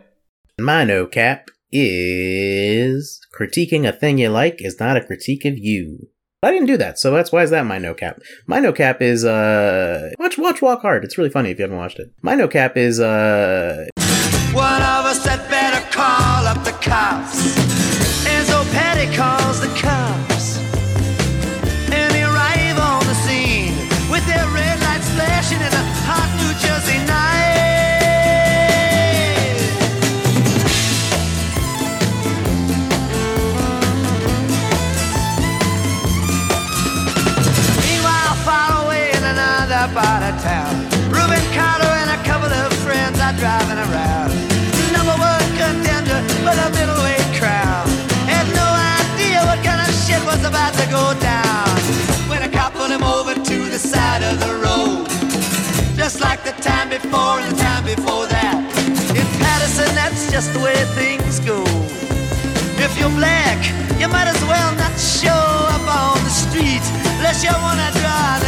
My no cap is critiquing a thing you like is not a critique of you. I didn't do that, so that's why is that my no cap. My no cap is uh watch watch Walk Hard. It's really funny if you haven't watched it. My no cap is uh One of us had better call up the cops. Enzo Petty calls the about to go down. When a cop pulled him over to the side of the road. Just like the time before and the time before that. In Patterson, that's just the way things go. If you're black, you might as well not show up on the street unless you wanna drive